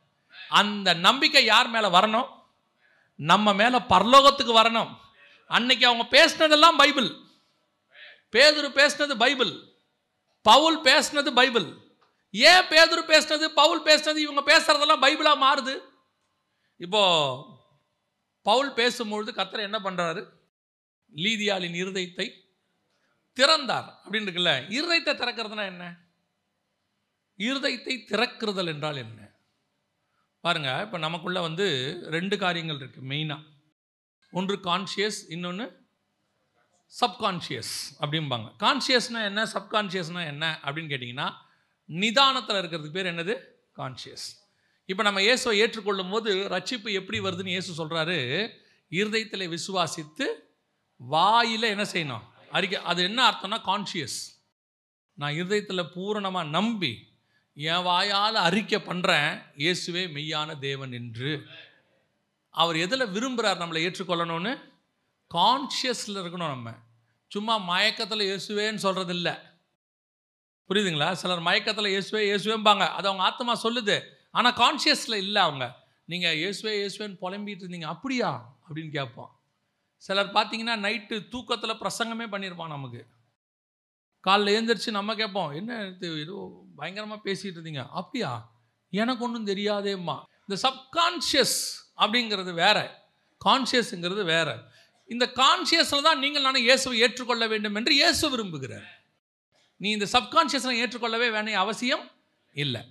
Speaker 1: அந்த நம்பிக்கை யார் மேலே வரணும்? நம்ம மேலே பரலோகத்துக்கு வரணும். அன்னைக்கு அவங்க பேசினதெல்லாம் பைபிள். பேதுரு பேசினது பைபிள். பவுல் பேசினது பைபிள். ஏன் பேதுரு பேசினது பவுல் பேசினது இவங்க பேசுறதெல்லாம் பைபிளாக மாறுது? இப்போ பவுல் பேசும்பொழுது கத்தரை என்ன பண்ணுறாரு லீதியாளின் இருதயத்தை திறந்தார். அப்படின்னு இருக்குல்ல? இருதயத்தை திறக்கிறதுனா என்ன? இருதயத்தை திறக்கிறதல் என்றால் என்ன? பாருங்க இப்போ நமக்குள்ளே வந்து ரெண்டு காரியங்கள் இருக்குது மெயினாக ஒன்று கான்ஷியஸ் இன்னொன்று சப்கான்ஷியஸ் அப்படிம்பாங்க. கான்ஷியஸ்னால் என்ன? சப்கான்ஷியஸ்னால் என்ன? அப்படின்னு கேட்டிங்கன்னா நிதானத்தில் இருக்கிறதுக்கு பேர் என்னது? கான்ஷியஸ் இப்போ நம்ம இயேசுவை ஏற்றுக்கொள்ளும் போது ரட்சிப்பு எப்படி வருதுன்னு இயேசு சொல்கிறாரு இருதயத்தில் விசுவாசித்து வாயில் என்ன செய்யணும்? அறிக்கை. அது என்ன அர்த்தம்னா கான்ஷியஸ் நான் இருதயத்தில் பூரணமாக நம்பி என் வாயால் அறிக்கை பண்ணுறேன் இயேசுவே மெய்யான தேவன் என்று. அவர் எதில் விரும்புகிறார் நம்மளை ஏற்றுக்கொள்ளணும்னு? கான்ஷியஸில் இருக்கணும் நம்ம. சும்மா மயக்கத்தில் இயேசுவேன்னு சொல்கிறது இல்லை புரியுதுங்களா? சிலர் மயக்கத்தில் இயேசுவே இயேசுவேம்பாங்க. அது அவங்க ஆத்மா சொல்லுது. ஆனால் கான்ஷியஸில் இல்லை அவங்க. நீங்கள் இயேசுவே இயேசுவேன்னு புலம்பிட்டு இருந்தீங்க. அப்படியா? அப்படின்னு கேட்பான் சிலர் பார்த்தீங்கன்னா நைட்டு தூக்கத்தில் பிரசங்கமே பண்ணியிருப்பான் நமக்கு. காலைல எழுந்திரிச்சு நம்ம கேட்போம் என்ன இது? ஏதோ பயங்கரமாக பேசிகிட்டு இருந்தீங்க. அப்படியா? எனக்கு ஒன்றும் தெரியாதேம்மா. இந்த சப்கான்ஷியஸ் அப்படிங்கிறது வேற. கான்ஷியஸுங்கிறது வேற. இந்த கான்ஷியஸில் தான் நீங்கள் நானும் இயேசுவை ஏற்றுக்கொள்ள வேண்டும் என்று இயேசு விரும்புகிறார். நீ இந்த சப்கான்ஷியஸில் ஏற்றுக்கொள்ளவே வேண்டிய அவசியம் இல்லை.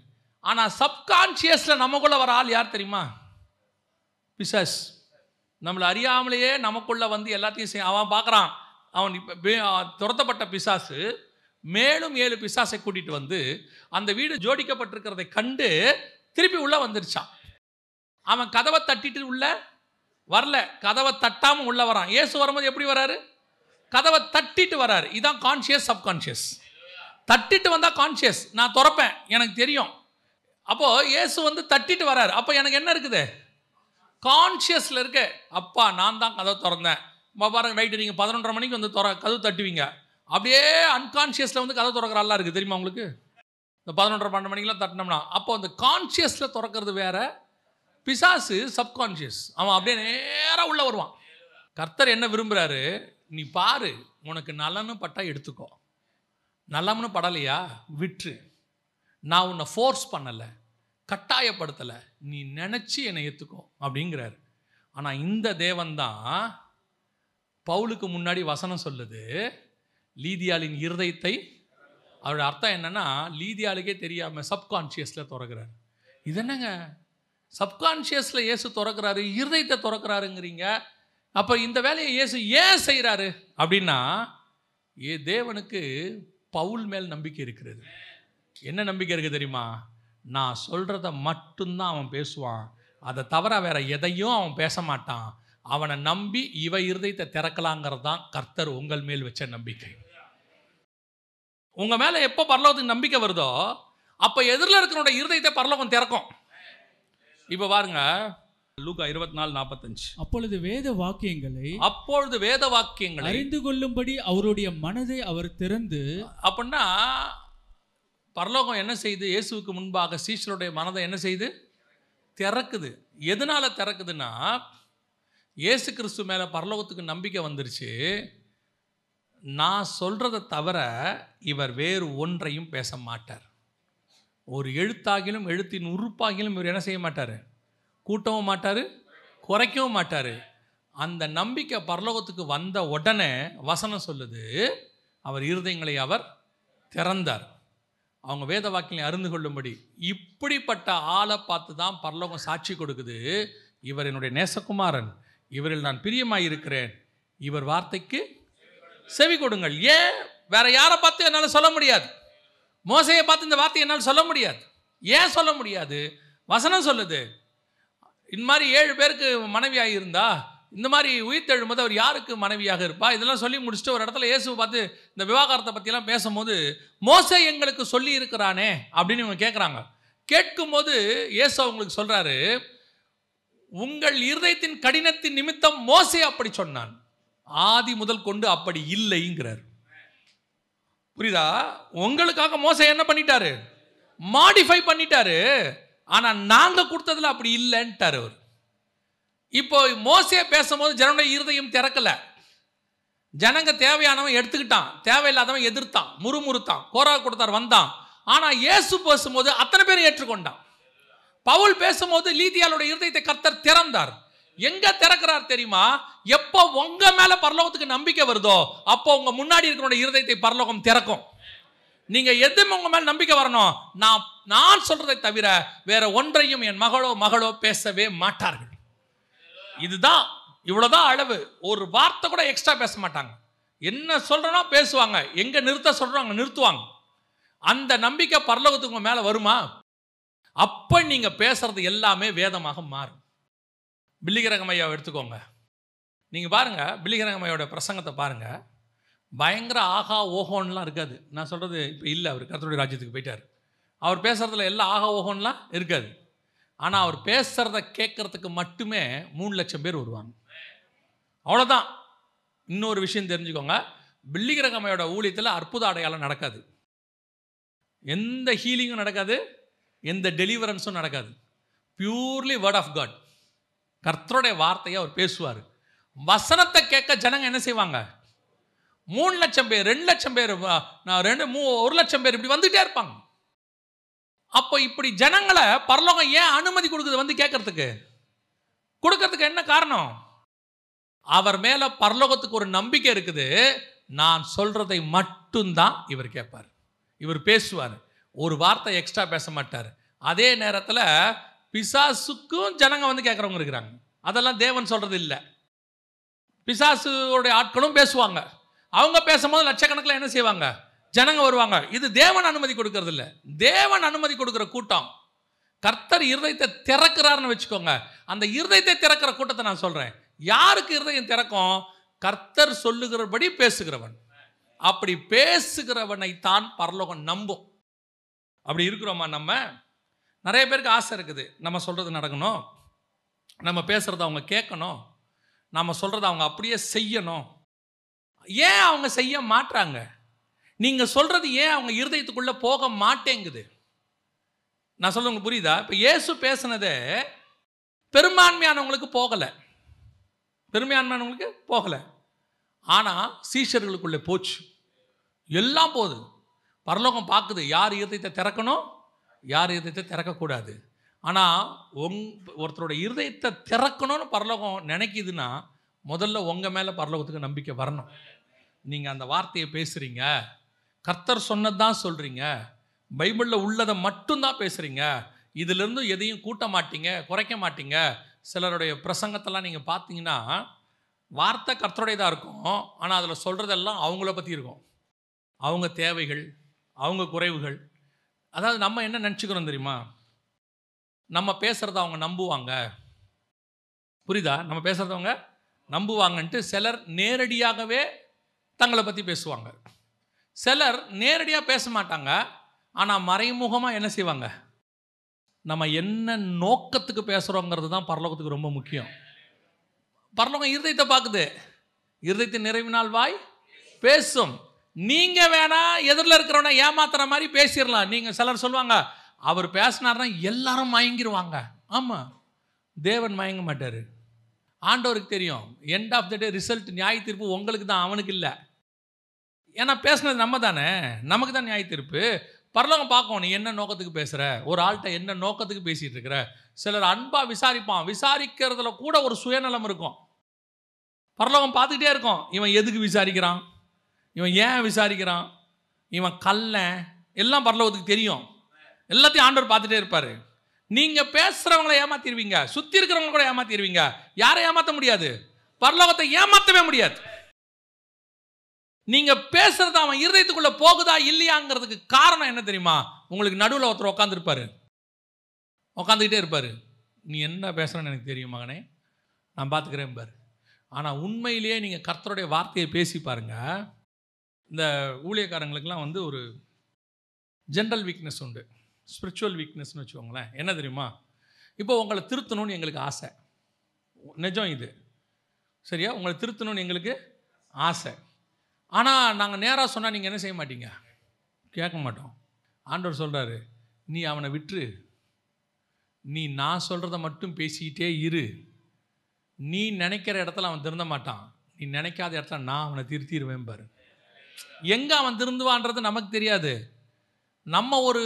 Speaker 1: ஆனால் சப்கான்ஷியஸில் நமக்குள்ள வர ஆள் யார் தெரியுமா? பிசாஸ். நம்மளை அறியாமலேயே நமக்குள்ள வந்து எல்லாத்தையும் செய் அவன் பார்க்குறான். அவன் இப்போ துரத்தப்பட்ட பிசாசு. மேலும் ஏழு பிசாசை கூட்டிட்டு வந்து அந்த வீடு ஜோடிக்கப்பட்டிருக்கிறதை கண்டு திருப்பி உள்ள வந்துருச்சான். அவன் கதவை தட்டிட்டு உள்ள வரல. கதவை தட்டாமல் உள்ள வரான். ஏசு வரும்போது எப்படி வராரு? கதவை தட்டிட்டு வராரு. இதான் கான்ஷியஸ் சப்கான்ஷியஸ் தட்டிட்டு வந்தால் கான்ஷியஸ் நான் திறப்பேன். எனக்கு தெரியும். அப்போது இயேசு வந்து தட்டிட்டு வராரு. அப்போ எனக்கு என்ன இருக்குது? கான்ஷியஸில் இருக்கு அப்பா நான் தான் கதவை திறந்தேன். இப்போ பாருங்க நைட்டு நீங்கள் பதினொன்றரை மணிக்கு வந்து திற கதவு தட்டுவீங்க. அப்படியே அன்கான்ஷியஸில் வந்து கதவு திறக்கிற இருக்குது. தெரியுமா உங்களுக்கு? இந்த பதினொன்றரை பன்னெண்டு மணிக்கெலாம் தட்டினோம்னா அப்போ அந்த கான்ஷியஸில் திறக்கிறது வேற பிசாசு சப்கான்ஷியஸ் அவன் அப்படியே நேராக உள்ளே வருவான். கர்த்தர் என்ன விரும்புகிறாரு நீ பாரு உனக்கு நலன்னு பட்டா எடுத்துக்கோ. நலம்னு படலையா? விற்று. நான் உன்னை ஃபோர்ஸ் பண்ணலை கட்டாயப்படுத்தலை நீ நினச்சி என்னை ஏற்றுக்கோ அப்படிங்கிறாரு. ஆனால் இந்த தேவன் தான் பவுலுக்கு முன்னாடி வசனம் சொல்லுது லீதியாளின் இருதயத்தை அவரோட அர்த்தம் என்னன்னா லீதியாளுக்கே தெரியாமல் சப்கான்ஷியஸில் திறக்கிறார். இது என்னங்க? சப்கான்ஷியஸில் இயேசு திறக்கிறாரு இருதயத்தை திறக்கிறாருங்கிறீங்க. அப்போ இந்த வேலையை இயேசு ஏன் செய்கிறாரு அப்படின்னா ஏ தேவனுக்கு பவுல் மேல் நம்பிக்கை இருக்கிறது. என்ன நம்பிக்கை இருக்குது தெரியுமா? நான் சொல்கிறத மட்டும்தான் அவன் பேசுவான். அதை தவிர வேற எதையும் அவன் பேச மாட்டான். அவனை நம்பி இவ இருதயத்தை திறக்கலாங்கிறது தான் கர்த்தர் உங்கள் மேல் வச்ச நம்பிக்கை. உங்கள் மேலே எப்போ பரலோகத்துக்கு நம்பிக்கை வருதோ அப்போ எதிரில் இருக்கிறோட இருதயத்தை பரலோகம் திறக்கும். இப்போ பாருங்க லூக்கா இருபத்தி நாலு நாற்பத்தஞ்சு
Speaker 2: அப்பொழுது வேத வாக்கியங்களை
Speaker 1: அப்பொழுது வேத வாக்கியங்களை
Speaker 2: அறிந்து கொள்ளும்படி அவருடைய மனதை அவர் திறந்து
Speaker 1: அப்படின்னா பரலோகம் என்ன செய்யுது இயேசுவுக்கு முன்பாக சீஷருடைய மனதை என்ன செய்யுது திறக்குது. எதனால திறக்குதுன்னா இயேசு கிறிஸ்து மேலே பரலோகத்துக்கு நம்பிக்கை வந்துருச்சு. நான் சொல்கிறத தவிர இவர் வேறு ஒன்றையும் பேச மாட்டார். ஒரு எழுத்தாகிலும் எழுத்தின் உறுப்பாகிலும் இவர் என்ன செய்ய மாட்டார்? கூட்டவும் மாட்டார் குறைக்கவும் மாட்டார். அந்த நம்பிக்கை பரலோகத்துக்கு வந்த உடனே வசனம் சொல்லுது அவர் இருதயங்களை அவர் திறந்தார். அவங்க வேத வாக்கினை அறிந்து கொள்ளும்படி. இப்படிப்பட்ட ஆளை பார்த்து தான் பரலோகம் சாட்சி கொடுக்குது. இவர் என்னுடைய நேசகுமாரன். இவரில் நான் பிரியமாக இருக்கிறேன். இவர் வார்த்தைக்கு செவி கொடுங்கள். ஏன்? வேற யாரை பார்த்து என்னால் சொல்ல முடியாது? மோசையை பார்த்து இந்த வார்த்தையை என்னால் சொல்ல முடியாது. ஏன் சொல்ல முடியாது? வசனம் சொல்லுது இந்த மாதிரி ஏழு பேருக்கு மனைவியாக இருந்தா இந்த மாதிரி உயிர்த்தெழும்போது அவர் யாருக்கு மனைவியாக இருப்பா? இதெல்லாம் சொல்லி முடிச்சுட்டு ஒரு இடத்துல இயேசுவை பார்த்து இந்த விவாகரத்தை பற்றிலாம் பேசும்போது மோசை எங்களுக்கு சொல்லி இருக்கிறானே அப்படின்னு இவங்க கேட்குறாங்க கேட்கும்போது இயேசு அவங்களுக்கு சொல்கிறாரு உங்கள் இருதயத்தின் கடினத்தின் நிமித்தம் மோசை அப்படி சொன்னான். ஆதி முதல் கொண்டு அப்படி இல்லைங்கிறார். புரியுதா? உங்களுக்காக மோசை என்ன பண்ணிட்டாரு? மாடிஃபை பண்ணிட்டாரு. ஆனால் நாங்கள் கொடுத்ததுல அப்படி இல்லைன்ட்டார் அவர். இப்போ மோசையை பேசும்போது ஜனனுடைய இருதயம் திறக்கலை. ஜனங்க தேவையானவன் எடுத்துக்கிட்டான். தேவையில்லாதவன் எதிர்த்தான் முறுமுறுத்தான் கோரா கொடுத்தார் வந்தான். ஆனால் இயேசு பேசும்போது அத்தனை பேரும் ஏற்றுக்கொண்டான். பவுல் பேசும்போது லீதியாளுடைய இருதயத்தை கர்த்தர் திறந்தார். எங்க திறக்கிறார் தெரியுமா? எப்போ உங்க மேல பரலோகத்துக்கு நம்பிக்கை வருதோ அப்போ உங்க முன்னாடி இருக்கிற இருதயத்தை பரலோகம் திறக்கும். நீங்க எதுவும் உங்க மேல நம்பிக்கை வரணும்? நான் நான் சொல்றதை தவிர வேற ஒன்றையும் என் மகளோ மகளோ பேசவே மாட்டார்கள். இதுதான் இவ்வளவுதான் அளவு. ஒரு வார்த்தை கூட எக்ஸ்ட்ரா பேச மாட்டாங்க. என்ன சொல்றனோ பேசுவாங்க. எங்க நிறுத்த சொல்றோம் அங்க நிறுத்துவாங்க. அந்த நம்பிக்கை பரலோகத்துக்கு மேல வருமா? அப்ப நீங்க பேசுறது எல்லாமே வேதமாக மாறும். பில்லிகரகமையாவை எடுத்துக்கோங்க. நீங்க பாருங்க பில்லிகரகம் ஐயாவோட பிரசங்கத்தை பாருங்க. பயங்கர ஆகா ஓஹோன்லாம் இருக்காது. நான் சொல்கிறது இப்போ இல்லை அவர் கருத்துடைய ராஜ்யத்துக்கு போயிட்டார். அவர் பேசுகிறதுல எல்லா ஆகா ஓஹோன்லாம் இருக்காது. ஆனால் அவர் பேசுகிறத கேட்கறதுக்கு மட்டுமே மூணு லட்சம் பேர் வருவாங்க. அவ்வளோதான் இன்னொரு விஷயம் தெரிஞ்சுக்கோங்க. பில்லிகிரகமையோட ஊழியத்தில் அற்புத அடையாளம் நடக்காது. எந்த ஹீலிங்கும் நடக்காது. எந்த டெலிவரன்ஸும் நடக்காது. பியூர்லி வேர்ட் ஆஃப் காட் கர்த்தருடைய வார்த்தையை அவர் பேசுவார். வசனத்தை கேட்க ஜனங்க என்ன செய்வாங்க? மூணு லட்சம் பேர் ரெண்டு லட்சம் பேர் நான் ரெண்டு மூ ஒரு லட்சம் பேர் இப்படி வந்துகிட்டே இருப்பாங்க. அப்போ இப்படி ஜனங்களை பரலோகம் ஏன் அனுமதி கொடுக்குது வந்து கேட்கறதுக்கு? கொடுக்கறதுக்கு என்ன காரணம்? அவர் மேல பரலோகத்துக்கு ஒரு நம்பிக்கை இருக்குது. நான் சொல்றதை மட்டும்தான் இவர் கேட்பார். இவர் பேசுவார். ஒரு வார்த்தை எக்ஸ்ட்ரா பேச மாட்டார். அதே நேரத்தில் பிசாசுக்கும் ஜனங்க வந்து கேட்குறவங்க இருக்கிறாங்க. அதெல்லாம் தேவன் சொல்றது இல்லை பிசாசுடைய ஆட்களும் பேசுவாங்க. அவங்க பேசும்போது லட்சக்கணக்கில் என்ன செய்வாங்க? ஜனங்க வருவாங்க. இது தேவன் அனுமதி கொடுக்கறதில்ல. தேவன் அனுமதி கொடுக்குற கூட்டம். கர்த்தர் இருதயத்தை திறக்கிறாருன்னு வச்சுக்கோங்க. அந்த இருதயத்தை திறக்கிற கூட்டத்தை நான் சொல்கிறேன் யாருக்கு இருதயம் திறக்கும்? கர்த்தர் சொல்லுகிறபடி பேசுகிறவன். அப்படி பேசுகிறவனை தான் பரலோகம் நம்பும். அப்படி இருக்கிறோமா நம்ம? நிறைய பேருக்கு ஆசை இருக்குது. நம்ம சொல்கிறது நடக்கணும். நம்ம பேசுகிறத அவங்க கேட்கணும். நம்ம சொல்கிறத அவங்க அப்படியே செய்யணும். ஏன் அவங்க செய்ய மாட்டாங்க நீங்கள் சொல்கிறது ஏன் அவங்க இருதயத்துக்குள்ளே போக மாட்டேங்குது? நான் சொல்ல உங்களுக்கு புரியுதா? இப்போ இயேசு பேசுனதே பெரும்பான்மையானவங்களுக்கு போகலை. பெரும்பான்மையானவங்களுக்கு போகலை. ஆனால் சீஷர்களுக்குள்ளே போச்சு. எல்லாம் போகுது. பரலோகம் பார்க்குது. யார் இருதயத்தை திறக்கணும்? யார் இருதயத்தை திறக்கக்கூடாது? ஆனால் உங் ஒருத்தரோட இருதயத்தை திறக்கணும்னு பரலோகம் நினைக்கிதுன்னா முதல்ல உங்கள் மேலே பரலோகத்துக்கு நம்பிக்கை வரணும். நீங்கள் அந்த வார்த்தையை பேசுகிறீங்க கர்த்தர் சொன்னது தான் சொல்கிறீங்க பைபிளில் உள்ளதை மட்டும்தான் பேசுகிறீங்க இதிலிருந்து எதையும் கூட்ட மாட்டீங்க குறைக்க மாட்டீங்க. சிலருடைய பிரசங்கத்தெல்லாம் நீங்கள் பார்த்தீங்கன்னா வார்த்தை கர்த்தருடையதாக இருக்கும். ஆனால் அதில் சொல்கிறதெல்லாம் அவங்கள பற்றி இருக்கும். அவங்க தேவைகள் அவங்க குறைவுகள். அதாவது நம்ம என்ன நினச்சிக்கிறோம் தெரியுமா? நம்ம பேசுகிறத அவங்க நம்புவாங்க. புரியுதா? நம்ம பேசுகிறதவங்க நம்புவாங்கன்ட்டு சிலர் நேரடியாகவே தங்களை பற்றி பேசுவாங்க. சிலர் நேரடியாக பேச மாட்டாங்க. ஆனால் மறைமுகமாக என்ன செய்வாங்க? நம்ம என்ன நோக்கத்துக்கு பேசுகிறோங்கிறது தான் பரலோகத்துக்கு ரொம்ப முக்கியம். பரலோகம் இருதயத்தை பார்க்குது. இருதயத்தின் நிறைவினால் வாய் பேசும். நீங்கள் வேணா எதிரில் இருக்கிறவனை ஏமாத்துற மாதிரி பேசிடலாம். நீங்கள் சிலர் சொல்லுவாங்க அவர் பேசினார்னா எல்லாரும் மயங்கிருவாங்க. ஆமாம் தேவன் மயங்க மாட்டார். ஆண்டவருக்கு தெரியும். End of the day result நியாய தீர்ப்பு உங்களுக்கு தான் அவனுக்கு இல்லை. ஏன்னா பேசுனது நம்ம தானே. நமக்கு தான் நியாய தீர்ப்பு. பரலோகம் பார்க்கும் நீ என்ன நோக்கத்துக்கு பேசுகிற ஒரு ஆள்கிட்ட என்ன நோக்கத்துக்கு பேசிகிட்டு இருக்கிற? சிலர் அன்பாக விசாரிப்பான். விசாரிக்கிறதுல கூட ஒரு சுயநலம் இருக்கும். பரலோகம் பார்த்துக்கிட்டே இருக்கும். இவன் எதுக்கு விசாரிக்கிறான்? இவன் ஏன் விசாரிக்கிறான்? இவன் கல்லன் எல்லாம் பரலோகத்துக்கு தெரியும். எல்லாத்தையும் ஆண்டவர் பார்த்துட்டே இருப்பார். நீங்கள் பேசுகிறவங்கள ஏமாத்திடுவீங்க சுற்றி இருக்கிறவங்க கூட ஏமாத்திடுவீங்க யாரை ஏமாற்ற முடியாது? பரலோகத்தை ஏமாற்றவே முடியாது. நீங்க பேசுறது அவன் இருதயத்துக்குள்ள போகுதா இல்லையாங்கிறதுக்கு காரணம் என்ன தெரியுமா? உங்களுக்கு நடுவில் ஒருத்தர் உட்காந்துருப்பாரு உட்காந்துக்கிட்டே இருப்பாரு. நீ என்ன பேசுறன்னு எனக்கு தெரியும் மகனே. நான் பார்த்துக்கிறேன் பாரு. ஆனால் உண்மையிலேயே நீங்கள் கர்த்தருடைய வார்த்தையை பேசி பாருங்க. இந்த ஊழியக்காரங்களுக்கெல்லாம் வந்து ஒரு ஜென்ரல் வீக்னஸ் உண்டு. ஸ்பிரிச்சுவல் வீக்னஸ்னு வச்சுக்கோங்களேன். என்ன தெரியுமா? இப்போ உங்களை திருத்தணும்னு எங்களுக்கு ஆசை. நிஜம் இது. சரியா? உங்களை திருத்தணும்னு எங்களுக்கு ஆசை. ஆனால் நாங்கள் நேராக சொன்னால் நீங்கள் என்ன செய்ய மாட்டீங்க? கேட்க மாட்டோம். ஆண்டவர் சொல்கிறாரு நீ அவனை விட்டுரு. நீ நான் சொல்கிறத மட்டும் பேசிக்கிட்டே இரு. நீ நினைக்கிற இடத்துல அவன் திருந்த மாட்டான். நீ நினைக்காத இடத்துல நான் அவனை திருத்திடுவேன் பாரு. எங்கே அவன் திருந்துவான்றது நமக்கு தெரியாது. நம்ம ஒரு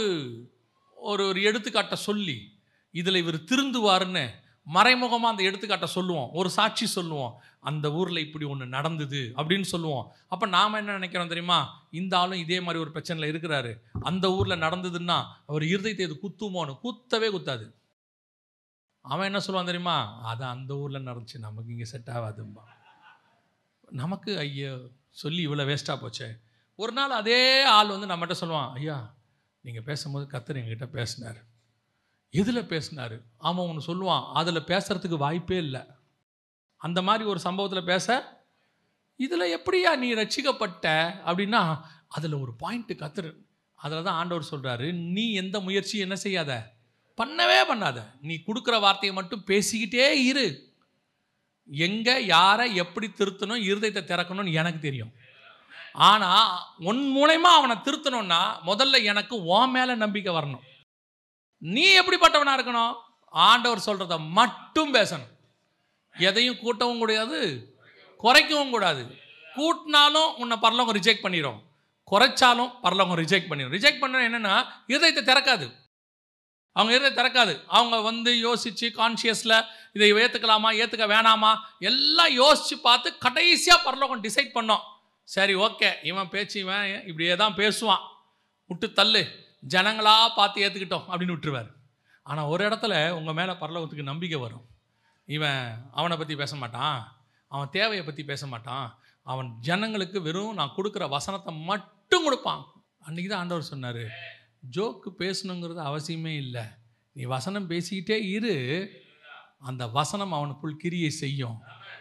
Speaker 1: ஒரு ஒரு எடுத்துக்காட்டை சொல்லி இதில் இவர் திருந்துவாருன்னு மறைமுகமாக அந்த எடுத்துக்காட்டை சொல்லுவோம். ஒரு சாட்சி சொல்லுவோம். அந்த ஊரில் இப்படி ஒன்று நடந்தது அப்படின்னு சொல்லுவோம். அப்போ நாம் என்ன நினைக்கிறோம் தெரியுமா? இந்த ஆளும் இதே மாதிரி ஒரு பிரச்சனையில் இருக்கிறாரு. அந்த ஊரில் நடந்ததுன்னா அவர் இருதயத்தை இது குத்துமோன்னு குத்தவே குத்தாது. அவன் என்ன சொல்லுவான் தெரியுமா? அது அந்த ஊரில் நடந்துச்சு நமக்கு இங்கே செட் ஆகாதும்பா. நமக்கு ஐயோ சொல்லி இவ்வளோ வேஸ்ட்டாக போச்சே. ஒரு நாள் அதே ஆள் வந்து நம்மகிட்ட சொல்லுவான் ஐயா நீங்கள் பேசும்போது கத்தர் எங்கிட்ட பேசினார். எதில் பேசினார்? ஆமாம் ஒன்று சொல்லுவான் அதில் பேசுகிறதுக்கு வாய்ப்பே இல்லை. அந்த மாதிரி ஒரு சம்பவத்தில் பேச இதில் எப்படியா நீ ரசிக்கப்பட்ட அப்படின்னா அதில் ஒரு பாயிண்ட்டு கத்துரு அதில் தான் ஆண்டவர் சொல்கிறாரு நீ எந்த முயற்சியும் என்ன செய்யாத? பண்ணவே பண்ணாத. நீ கொடுக்குற வார்த்தையை மட்டும் பேசிக்கிட்டே இரு. எங்கே யாரை எப்படி திருத்தணும் இருதயத்தை திறக்கணும்னு எனக்கு தெரியும். ஆனால் உன் மூலயமா அவனை திருத்தணும்னா முதல்ல எனக்கு உன் மேலே நம்பிக்கை வரணும். நீ எப்படிப்பட்டவனாக இருக்கணும்? ஆண்டவர் சொல்கிறத மட்டும் பேசணும். எதையும் கூட்டவும் கூடாது குறைக்கவும் கூடாது. கூட்டினாலும் உன்னை பரலவங்க ரிஜெக்ட் பண்ணிடும் குறைச்சாலும் பரலவங்க ரிஜெக்ட் பண்ணிடும் ரிஜெக்ட் பண்ண என்னென்னா இதயத்தை திறக்காது. அவங்க இருதை திறக்காது. அவங்க வந்து யோசித்து கான்ஷியஸில் இதை ஏற்றுக்கலாமா ஏற்றுக்க வேணாமா? எல்லாம் யோசித்து பார்த்து கடைசியாக பரலோகம் டிசைட் பண்ணோம். சரி ஓகே. இவன் பேச்சு இவன் இப்படியே தான் பேசுவான். விட்டு தள்ளு. ஜனங்களாக பார்த்து ஏற்றுக்கிட்டோம் அப்படின்னு விட்டுருவார். ஆனால் ஒரு இடத்துல உங்கள் மேலே பரலோகத்துக்கு நம்பிக்கை வரும். இவன் அவனை பற்றி பேச மாட்டான். அவன் தேவையை பற்றி பேச மாட்டான். அவன் ஜனங்களுக்கு வெறும் நான் கொடுக்குற வசனத்தை மட்டும் கொடுப்பான். அன்றைக்கி தான் ஆண்டவர் சொன்னார் ஜோக்கு பேசணுங்கிறது அவசியமே இல்லை. நீ வசனம் பேசிக்கிட்டே இரு. அந்த வசனம் அவனுக்குள் கிரியை செய்யும்.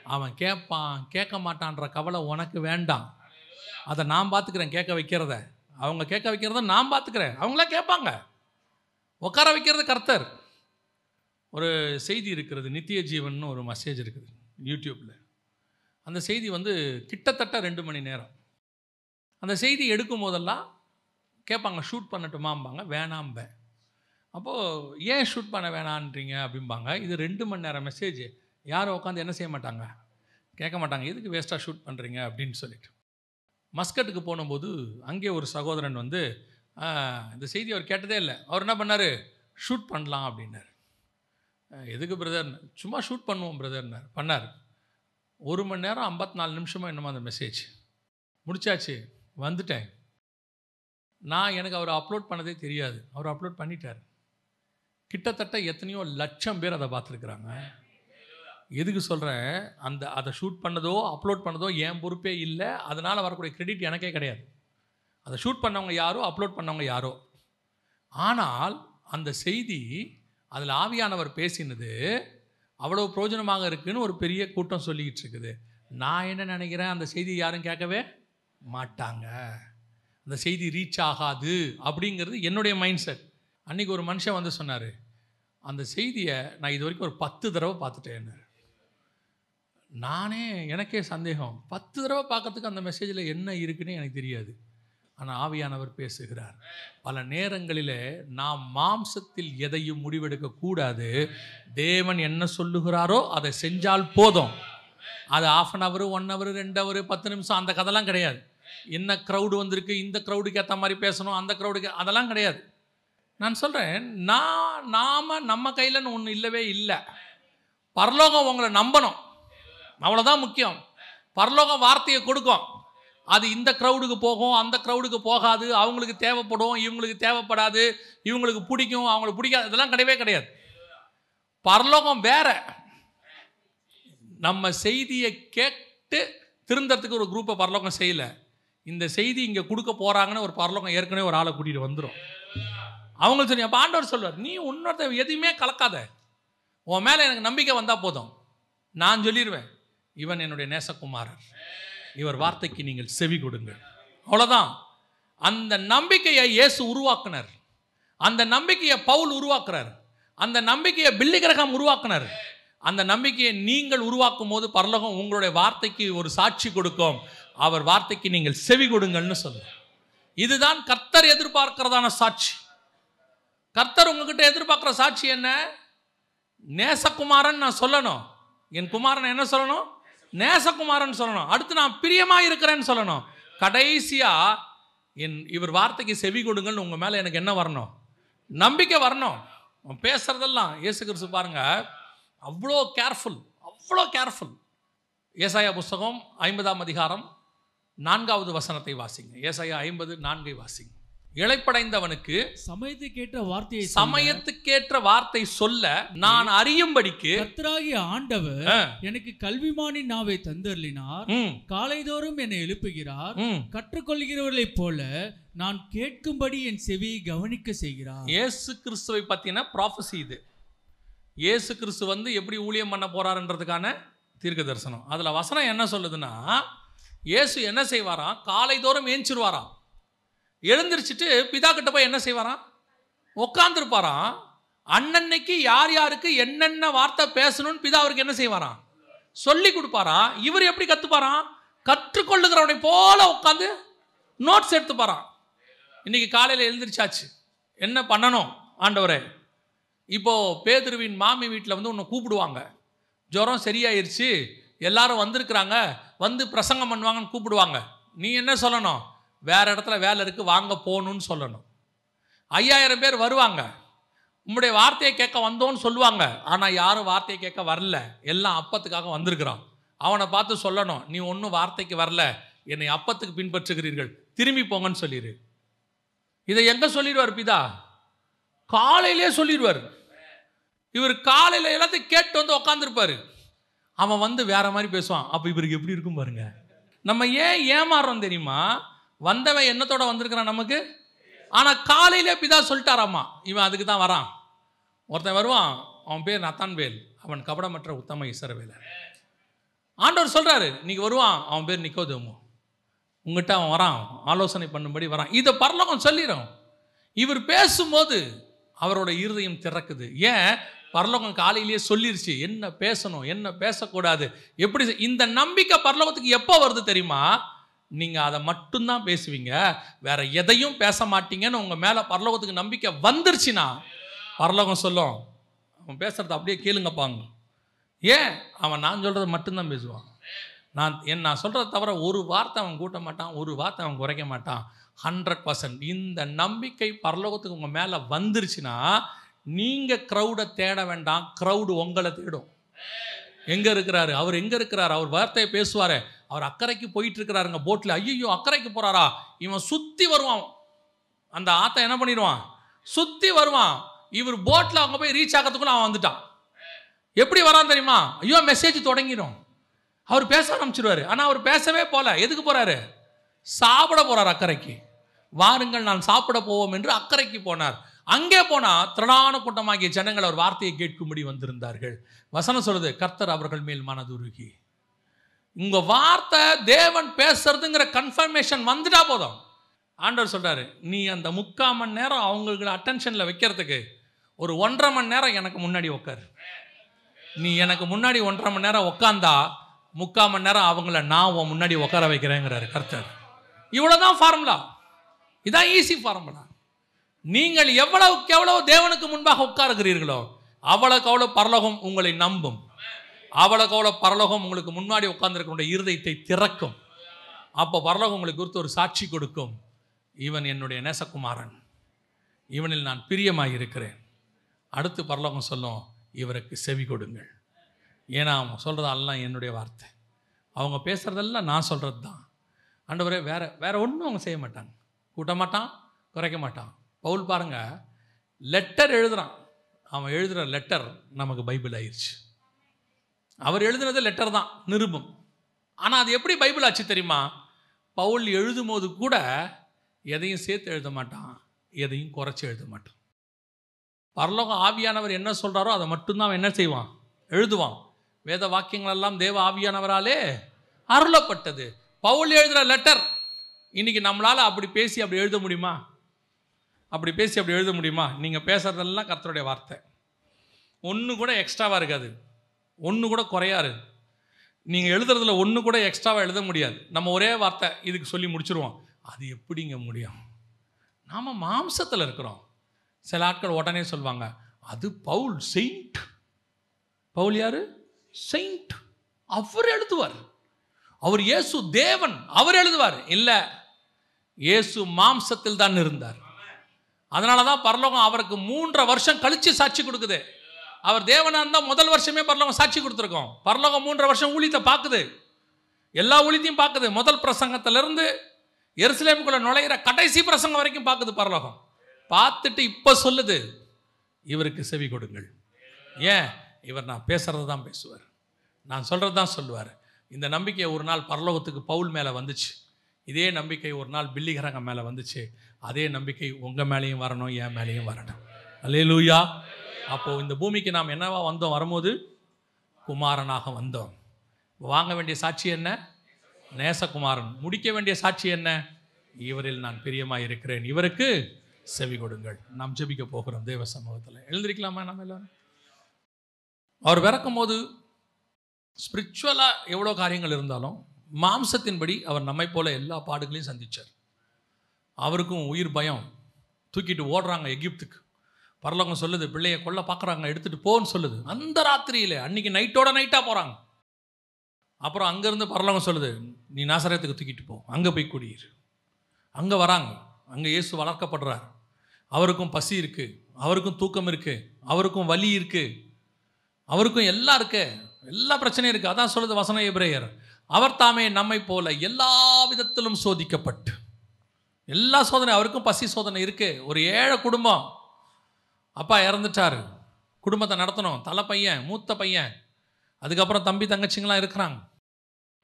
Speaker 1: அவன் கேட்பான் கேட்க மாட்டான்ற கவலை உனக்கு வேண்டாம். அதை நான் பார்த்துக்கிறேன் கேட்க வைக்கிறத. அவங்க கேட்க வைக்கிறத நான் பார்த்துக்கிறேன். அவங்களே கேட்பாங்க. உட்கார வைக்கிறது கர்த்தர். ஒரு செய்தி இருக்கிறது நித்திய ஜீவன் ஒரு மெசேஜ் இருக்குது யூடியூப்பில் அந்த செய்தி வந்து கிட்டத்தட்ட ரெண்டு மணி நேரம். அந்த செய்தி எடுக்கும் போதெல்லாம் கேட்பாங்க ஷூட் பண்ணட்டுமாம்பாங்க. வேணாம்ப அப்போது ஏன் ஷூட் பண்ண வேணான்றீங்க அப்படிம்பாங்க. இது ரெண்டு மணி நேரம் மெசேஜ் யாரும் உட்காந்து என்ன செய்ய மாட்டாங்க? கேட்க மாட்டாங்க எதுக்கு வேஸ்ட்டாக ஷூட் பண்ணுறீங்க அப்படின்னு சொல்லிட்டு. மஸ்கட்டுக்கு போனும்போது அங்கே ஒரு சகோதரன் வந்து இந்த செய்தி அவர் கேட்டதே இல்லை. அவர் என்ன பண்ணார்? ஷூட் பண்ணலாம் அப்படின்னார். எதுக்கு பிரதர் சும்மா ஷூட் பண்ணுவோம் பிரதர்னார் பண்ணார். ஒரு மணி நேரம் ஐம்பத்தி நாலு நிமிஷமாக என்னமோ அந்த மெசேஜ் முடிச்சாச்சு. வந்துட்டேன். நான் எனக்கு அவர் அப்லோட் பண்ணதே தெரியாது. அவர் அப்லோட் பண்ணிட்டார். கிட்டத்தட்ட எத்தனையோ லட்சம் பேர் அதை பார்த்துருக்குறாங்க. எதுக்கு சொல்கிறேன் அந்த அதை ஷூட் பண்ணதோ அப்லோட் பண்ணதோ என் பொறுப்பே இல்லை. அதனால் வரக்கூடிய கிரெடிட் எனக்கே கிடையாது. அதை ஷூட் பண்ணவங்க யாரோ அப்லோட் பண்ணவங்க யாரோ. ஆனால் அந்த செய்தி அதில் ஆவியானவர் பேசினது அவ்வளோ பிரயோஜனமாக இருக்குதுன்னு ஒரு பெரிய கூட்டம் சொல்லிக்கிட்டு இருக்குது. நான் என்ன நினைக்கிறேன்? அந்த செய்தி யாரும் கேட்கவே மாட்டாங்க. அந்த செய்தி ரீச் ஆகாது அப்படிங்கிறது என்னுடைய மைண்ட் செட் அன்றைக்கி ஒரு மனுஷன் வந்து சொன்னார் அந்த செய்தியை நான் இது வரைக்கும் ஒரு பத்து தடவை பார்த்துட்டேன் நானே எனக்கே சந்தேகம். பத்து தடவை பார்க்கறதுக்கு அந்த மெசேஜில் என்ன இருக்குன்னு எனக்கு தெரியாது. ஆனால் ஆவியானவர் பேசுகிறார். பல நேரங்களில் நாம் மாம்சத்தில் எதையும் முடிவெடுக்க கூடாது. தேவன் என்ன சொல்லுகிறாரோ அதை செஞ்சால் போதும். அது half an hour one hour ரெண்டு ஹவர் பத்து நிமிஷம் அந்த கதைலாம் கிடையாது. என்ன க்ரௌடு வந்திருக்கு இந்த க்ரௌடுக்கு ஏற்ற மாதிரி பேசணும் அந்த க்ரௌடுக்கு அதெல்லாம் கிடையாது. நான் சொல்கிறேன் நான் நாம் நம்ம கையிலன்னு ஒன்று இல்லவே இல்லை. பரலோகம் உங்களை நம்பணும். அவ்வளோதான் முக்கியம். பரலோகம் வார்த்தையை கொடுக்கும். அது இந்த க்ரௌடுக்கு போகும் அந்த க்ரௌடுக்கு போகாது. அவங்களுக்கு தேவைப்படும் இவங்களுக்கு தேவைப்படாது. இவங்களுக்கு பிடிக்கும் அவங்களுக்கு பிடிக்காது. இதெல்லாம் கிடையவே கிடையாது. பரலோகம் வேற. நம்ம செய்தியை கேட்டு திருந்தறதுக்கு ஒரு குரூப்பை பரலோகம் செய்யலை. இந்த செய்தி இங்கே கொடுக்க போகிறாங்கன்னு ஒரு பரலோகம் ஏற்கனவே ஒரு ஆளை கூட்டிகிட்டு வந்துடும் அவங்க சொல்லி அப்போ ஆண்டவர் சொல்வார் நீ உன்னோட எதையுமே கலக்காத. உன் மேலே எனக்கு நம்பிக்கை வந்தால் போதும். நான் சொல்லிடுவேன் இவன் என்னுடைய நேசகுமாரர். இவர் வார்த்தைக்கு நீங்கள் செவி கொடுங்கள். அவ்வளோதான் அந்த நம்பிக்கையை இயேசு உருவாக்குனர். அந்த நம்பிக்கையை பவுல் உருவாக்குறார். அந்த நம்பிக்கையை பில்லி கிரகம் உருவாக்குனார். அந்த நம்பிக்கையை நீங்கள் உருவாக்கும் போது பரலோகம் உங்களுடைய வார்த்தைக்கு ஒரு சாட்சி கொடுக்கும். அவர் வார்த்தைக்கு நீங்கள் செவி கொடுங்கள்னு சொல்லுங்க இதுதான் கர்த்தர் எதிர்பார்க்கிறதான சாட்சி. கர்த்தர் உங்ககிட்ட எதிர்பார்க்குற சாட்சி என்ன? நேசகுமாரன் நான் சொல்லணும். என் குமாரன் என்ன சொல்லணும்? நேசகுமாரன் சொல்லணும். அடுத்து நான் பிரியமா இருக்கிறேன்னு சொல்லணும். கடைசியா என் இவர் வார்த்தைக்கு செவி கொடுங்கன்னு உங்க மேல எனக்கு என்ன வரணும்? நம்பிக்கை வரணும். பேசுகிறதெல்லாம் பேசுறதெல்லாம் இயேசு கிறிஸ்து பாருங்க அவ்வளோ கேர்ஃபுல் அவ்வளோ கேர்ஃபுல் ஏசாயா புஸ்தகம் ஐம்பதாம் அதிகாரம் நான்காவது வசனத்தை வாசிங்க. ஏசாயா ஐம்பது நான்கை வாசிங்க. இழைப்படைந்தவனுக்கு
Speaker 2: சமயத்துக்கேற்ற வார்த்தையை
Speaker 1: சமயத்துக்கேற்ற வார்த்தை சொல்ல நான் அறியும்படிக்கு
Speaker 2: கர்த்தராகிய ஆண்டவர் எனக்கு கல்விமானி நாவை தந்தருளினார்.
Speaker 1: ம்,
Speaker 2: காலைதோறும் என்னை எழுப்புகிறார். கற்றுக்கொள்கிறவர்களைப் போல நான் கேட்கும்படி என் செவியை கவனிக்க செய்கிறார்.
Speaker 1: இயேசு கிறிஸ்துவை பற்றின ப்ராஃபஸி இது. இயேசு கிறிஸ்து வந்து எப்படி ஊழியம் பண்ண போறாருன்றதுக்கான தீர்க்க தரிசனம் அதில் வசனம் என்ன சொல்லுதுன்னா இயேசு என்ன செய்வாராம்? காலைதோறும் ஏஞ்சிருவாராம். எழுந்திரிச்சிட்டு பிதா கிட்ட போய் என்ன செய்வாராம்? உட்காந்துருப்பாராம் அன்னன்னைக்கு யார் யாருக்கு என்னென்ன வார்த்தை பேசணும்னு பிதா அவருக்கு என்ன செய்வாராம்? சொல்லி கொடுப்பாராம். இவர் எப்படி கற்றுப்பாராம் கற்றுக்கொள்ளுகிறவனை போல உட்காந்து நோட்ஸ் எடுத்துப்பாராம். இன்னைக்கு காலையில் எழுந்திரிச்சாச்சு. என்ன பண்ணணும் ஆண்டவரே? இப்போது பேதுருவின் மாமி வீட்டில் வந்து உன்னை கூப்பிடுவாங்க. ஜுரம் சரியாயிருச்சு. எல்லாரும் வந்திருக்கிறாங்க. வந்து பிரசங்கம் பண்ணுவாங்கன்னு கூப்பிடுவாங்க. நீ என்ன சொல்லணும்? வேறு இடத்துல வேலை இருக்குது வாங்க போகணும்னு சொல்லணும். ஐயாயிரம் பேர் வருவாங்க. உம்முடைய வார்த்தையை கேட்க வந்தோன்னு சொல்லுவாங்க. ஆனால் யாரும் வார்த்தையை கேட்க வரல. எல்லாம் அப்பத்துக்காக வந்திருக்கிறான். அவனை பார்த்து சொல்லணும் நீ ஒன்றும் வார்த்தைக்கு வரல. என்னை அப்பத்துக்கு பின்பற்றுகிறீர்கள். திரும்பி போங்கன்னு சொல்லிடு இதை எங்கே சொல்லிடுவார் பிதா? காலையிலே சொல்லிடுவார். இவர் காலையில் எல்லாத்தையும் கேட்டு வந்து உக்காந்துருப்பார். அவன் வந்து வேற மாதிரி பேசுவான். அப்போ இவருக்கு எப்படி இருக்கும் பாருங்க. நம்ம ஏன் ஏமாறுறோம் தெரியுமா? வந்தவன் என்னத்தோட வந்திருக்கிறான் நமக்கு? ஆனால் காலையிலே பிதா சொல்லிட்டாராம்மா. இவன் அதுக்கு தான் வரான். ஒருத்தன் வருவான் அவன் பேர் நத்தான்வேல். அவன் கபடமற்ற உத்தம இசரவேலர் ஆண்டவர் சொல்கிறாரு இன்னைக்கு வருவான் அவன் பேர் நிக்கோதேமு. உங்ககிட்ட அவன் வரான் ஆலோசனை பண்ணும்படி வரான். இதை பரலோகம் சொல்லிடும் இவர் பேசும்போது அவரோட இருதயம் திறக்குது. ஏன்? பரலோகம் காலையிலேயே சொல்லிருச்சு என்ன பேசணும் என்ன பேசக்கூடாது? எப்படி இந்த நம்பிக்கை பரலோகத்துக்கு எப்போ வருது தெரியுமா? நீங்கள் அதை மட்டும்தான் பேசுவீங்க. வேற எதையும் பேச மாட்டீங்கன்னு உங்கள் மேலே பரலோகத்துக்கு நம்பிக்கை வந்துருச்சுன்னா பரலோகம் சொல்லும் அவன் பேசுறத அப்படியே கேளுங்கப்பாங்க. ஏன்? அவன் நான் சொல்கிறத மட்டும்தான் பேசுவான். நான் என் நான் சொல்கிறத தவிர ஒரு வார்த்தை அவன் கூட்ட மாட்டான் ஒரு வார்த்தை அவன் குறைக்க மாட்டான். ஹண்ட்ரட் பர்சன்ட் இந்த நம்பிக்கை பரலோகத்துக்கு உங்கள் மேலே வந்துருச்சுன்னா நீங்கள் க்ரௌடை தேட வேண்டாம். க்ரௌடு உங்களை தேடும். எங்கே இருக்கிறாரு? அவர் எங்கே இருக்கிறார்? அவர் வார்த்தையை பேசுவாரே. அவர் அக்கறைக்கு போயிட்டு இருக்கிறாருங்க போட்டில் ஐயோ அக்கறைக்கு போகிறாரா இவன் சுற்றி வருவான். அந்த ஆத்தை என்ன பண்ணிடுவான்? சுற்றி வருவான். இவர் போட்டில் அவங்க போய் ரீச் ஆகிறதுக்குள்ள அவன் வந்துட்டான். எப்படி வரான் தெரியுமா? ஐயோ மெசேஜ் தொடங்கிடும் அவர் பேச ஆரம்பிச்சிருவாரு. ஆனால் அவர் பேசவே போல. எதுக்கு போறாரு? சாப்பிட போறார் அக்கறைக்கு. வாருங்கள் நான் சாப்பிட போவோம் என்று அக்கறைக்கு போனார். அங்கே போனால் திரளான கூட்டமாகிய ஜனங்கள் அவர் வார்த்தையை கேட்கும்படி வந்திருந்தார்கள். வசனம் சொல்லுது கர்த்தர் அவர்கள் மேல் மனதுருகி. உங்கள் வார்த்தை தேவன் பேசுறதுங்கிற கன்ஃபர்மேஷன் வந்துட்டா போதும். ஆண்டவர் சொல்கிறாரு நீ அந்த முக்கால் மணி நேரம் அவங்களுக்கு அட்டென்ஷனில் வைக்கிறதுக்கு ஒரு ஒன்றரை மணி நேரம் எனக்கு முன்னாடி உட்காரு நீ எனக்கு முன்னாடி ஒன்றரை மணி நேரம் உட்காந்தா முக்கால் மணி நேரம் அவங்கள நான் உன் முன்னாடி உட்கார வைக்கிறேங்கிறாரு கர்த்தர். இவ்வளோதான் ஃபார்முலா இதான் ஈஸி ஃபார்முலா நீங்கள் எவ்வளவுக்கு எவ்வளவு தேவனுக்கு முன்பாக உட்காருகிறீர்களோ அவ்வளோக்கு அவ்வளோ பரலோகம் உங்களை நம்பும். அவ்வளவுக்கு பரலோகம் உங்களுக்கு முன்னாடி உட்கார்ந்துருக்க இருதயத்தை திறக்கும். அப்போ பரலோகம் உங்களுக்கு குறித்து ஒரு சாட்சி கொடுக்கும். இவன் என்னுடைய நேசகுமாரன். இவனில் நான் பிரியமாக இருக்கிறேன். அடுத்து பரலோகம் சொல்லும் இவருக்கு செவி கொடுங்கள். ஏன்னா அவங்க சொல்கிறதெல்லாம் என்னுடைய வார்த்தை. அவங்க பேசுகிறதெல்லாம் நான் சொல்கிறது தான் ஆண்டவரே வேறு வேறு ஒன்றும் அவங்க செய்ய மாட்டாங்க. கூட்ட மாட்டான் குறைக்க மாட்டான். பவுல் பாருங்க லெட்டர் எழுதுகிறான் அவன் எழுதுகிற லெட்டர் நமக்கு பைபிள் ஆயிடுச்சு அவர் எழுதினது லெட்டர் தான் நிருபம். ஆனால் அது எப்படி பைபிள் ஆச்சு தெரியுமா? பவுல் எழுதும் போது கூட எதையும் சேர்த்து எழுத மாட்டான் எதையும் குறைச்சி எழுத மாட்டான். பரலோக ஆவியானவர் என்ன சொல்கிறாரோ அதை மட்டும்தான் அவன் என்ன செய்வான்? எழுதுவான். வேத வாக்கியங்களெல்லாம் தேவ ஆவியானவராலே அருளப்பட்டது. பவுல் எழுதுகிற லெட்டர் இன்னைக்கு நம்மளால் அப்படி பேசி அப்படி எழுத முடியுமா? அப்படி பேசி அப்படி எழுத முடியுமா? நீங்கள் பேசுகிறதெல்லாம் கர்த்தருடைய வார்த்தை. ஒன்று கூட எக்ஸ்ட்ராவாக இருக்காது. ஒன்று கூட குறையாது. நீங்கள் எழுதுறதுல ஒன்று கூட எக்ஸ்ட்ராவாக எழுத முடியாது. நம்ம ஒரே வார்த்தை இதுக்கு சொல்லி முடிச்சிருவோம். அது எப்படிங்க முடியும்? நாம் மாம்சத்தில் இருக்கிறோம். சில ஆட்கள் உடனே சொல்லுவாங்க அது பவுல் செயிண்ட். பவுல் யாரு? செயிண்ட். அவர் எழுதுவார். அவர் இயேசு தேவன் அவர் எழுதுவார். இல்லை இயேசு மாம்சத்தில் தான் இருந்தார். அதனால தான் பரலோகம் அவருக்கு மூன்றரை வருஷம் கழித்து சாட்சி கொடுக்குது. அவர் தேவனாக இருந்தால் முதல் வருஷமே பரலோகம் சாட்சி கொடுத்துருக்கோம். பரலோகம் மூன்றரை வருஷம் ஊழியத்தை பார்க்குது. எல்லா ஊழியத்தையும் பார்க்குது. முதல் பிரசங்கத்திலேருந்து எருசலேமுக்குள்ள நுழையிற கடைசி பிரசங்கம் வரைக்கும் பார்க்குது பரலோகம். பார்த்துட்டு இப்போ சொல்லுது இவருக்கு செவி கொடுங்கள். ஏன்? இவர் நான் பேசுகிறது தான் பேசுவார். நான் சொல்கிறது தான் சொல்லுவார். இந்த நம்பிக்கை ஒரு நாள் பரலோகத்துக்கு பவுல் மேலே வந்துச்சு. இதே நம்பிக்கை ஒரு நாள் பில்லிகரங்க மேலே வந்துச்சு. அதே நம்பிக்கை உங்கள் மேலேயும் வரணும் என் மேலேயும் வரணும். அல்லேலூயா அப்போது இந்த பூமிக்கு நாம் என்னவா வந்தோம்? வரும்போது குமாரனாக வந்தோம். வாங்க வேண்டிய சாட்சி என்ன? நேசகுமாரன். முடிக்க வேண்டிய சாட்சி என்ன? இவரில் நான் பிரியமாக இருக்கிறேன். இவருக்கு செவி கொடுங்கள். நாம் ஜெபிக்க போகிறோம் தேவ சமூகத்தில். எழுந்திருக்கலாமா நம்ம எல்லாரும்? அவர் பிறக்கும் போது ஸ்பிரிச்சுவலாக எவ்வளோ காரியங்கள் இருந்தாலும் மாம்சத்தின்படி அவர் நம்மை போல எல்லா பாடுகளையும் சந்திச்சார். அவருக்கும் உயிர் பயம். தூக்கிட்டு ஓடுறாங்க எகிப்துக்கு. பரலோகம் சொல்லுது பிள்ளையை கொல்ல பார்க்குறாங்க எடுத்துகிட்டு போன்னு சொல்லுது. அந்த ராத்திரியில் அன்னைக்கு நைட்டோட நைட்டாக போகிறாங்க அப்புறம் அங்கேருந்து பரலோகம் சொல்லுது நீ நாசரத்துக்கு தூக்கிட்டு போ அங்கே போய் குடியிரு. அங்கே வராங்க. அங்கே இயேசு வளர்க்கப்படுறார். அவருக்கும் பசி இருக்குது அவருக்கும் தூக்கம் இருக்குது அவருக்கும் வலி இருக்குது அவருக்கும் எல்லாம் இருக்கு. எல்லா பிரச்சனையும் இருக்குது அதான் சொல்லுது வசன எபிரேயர். அவர் தாமே நம்மை போல எல்லா விதத்திலும் சோதிக்கப்பட்டு. எல்லா சோதனை அவருக்கும் பசி சோதனை இருக்குது ஒரு ஏழை குடும்பம் அப்பா இறந்துட்டாரு. குடும்பத்தை நடத்தணும். தலை பையன் மூத்த பையன். அதுக்கப்புறம் தம்பி தங்கச்சிங்களாம் இருக்கிறாங்க.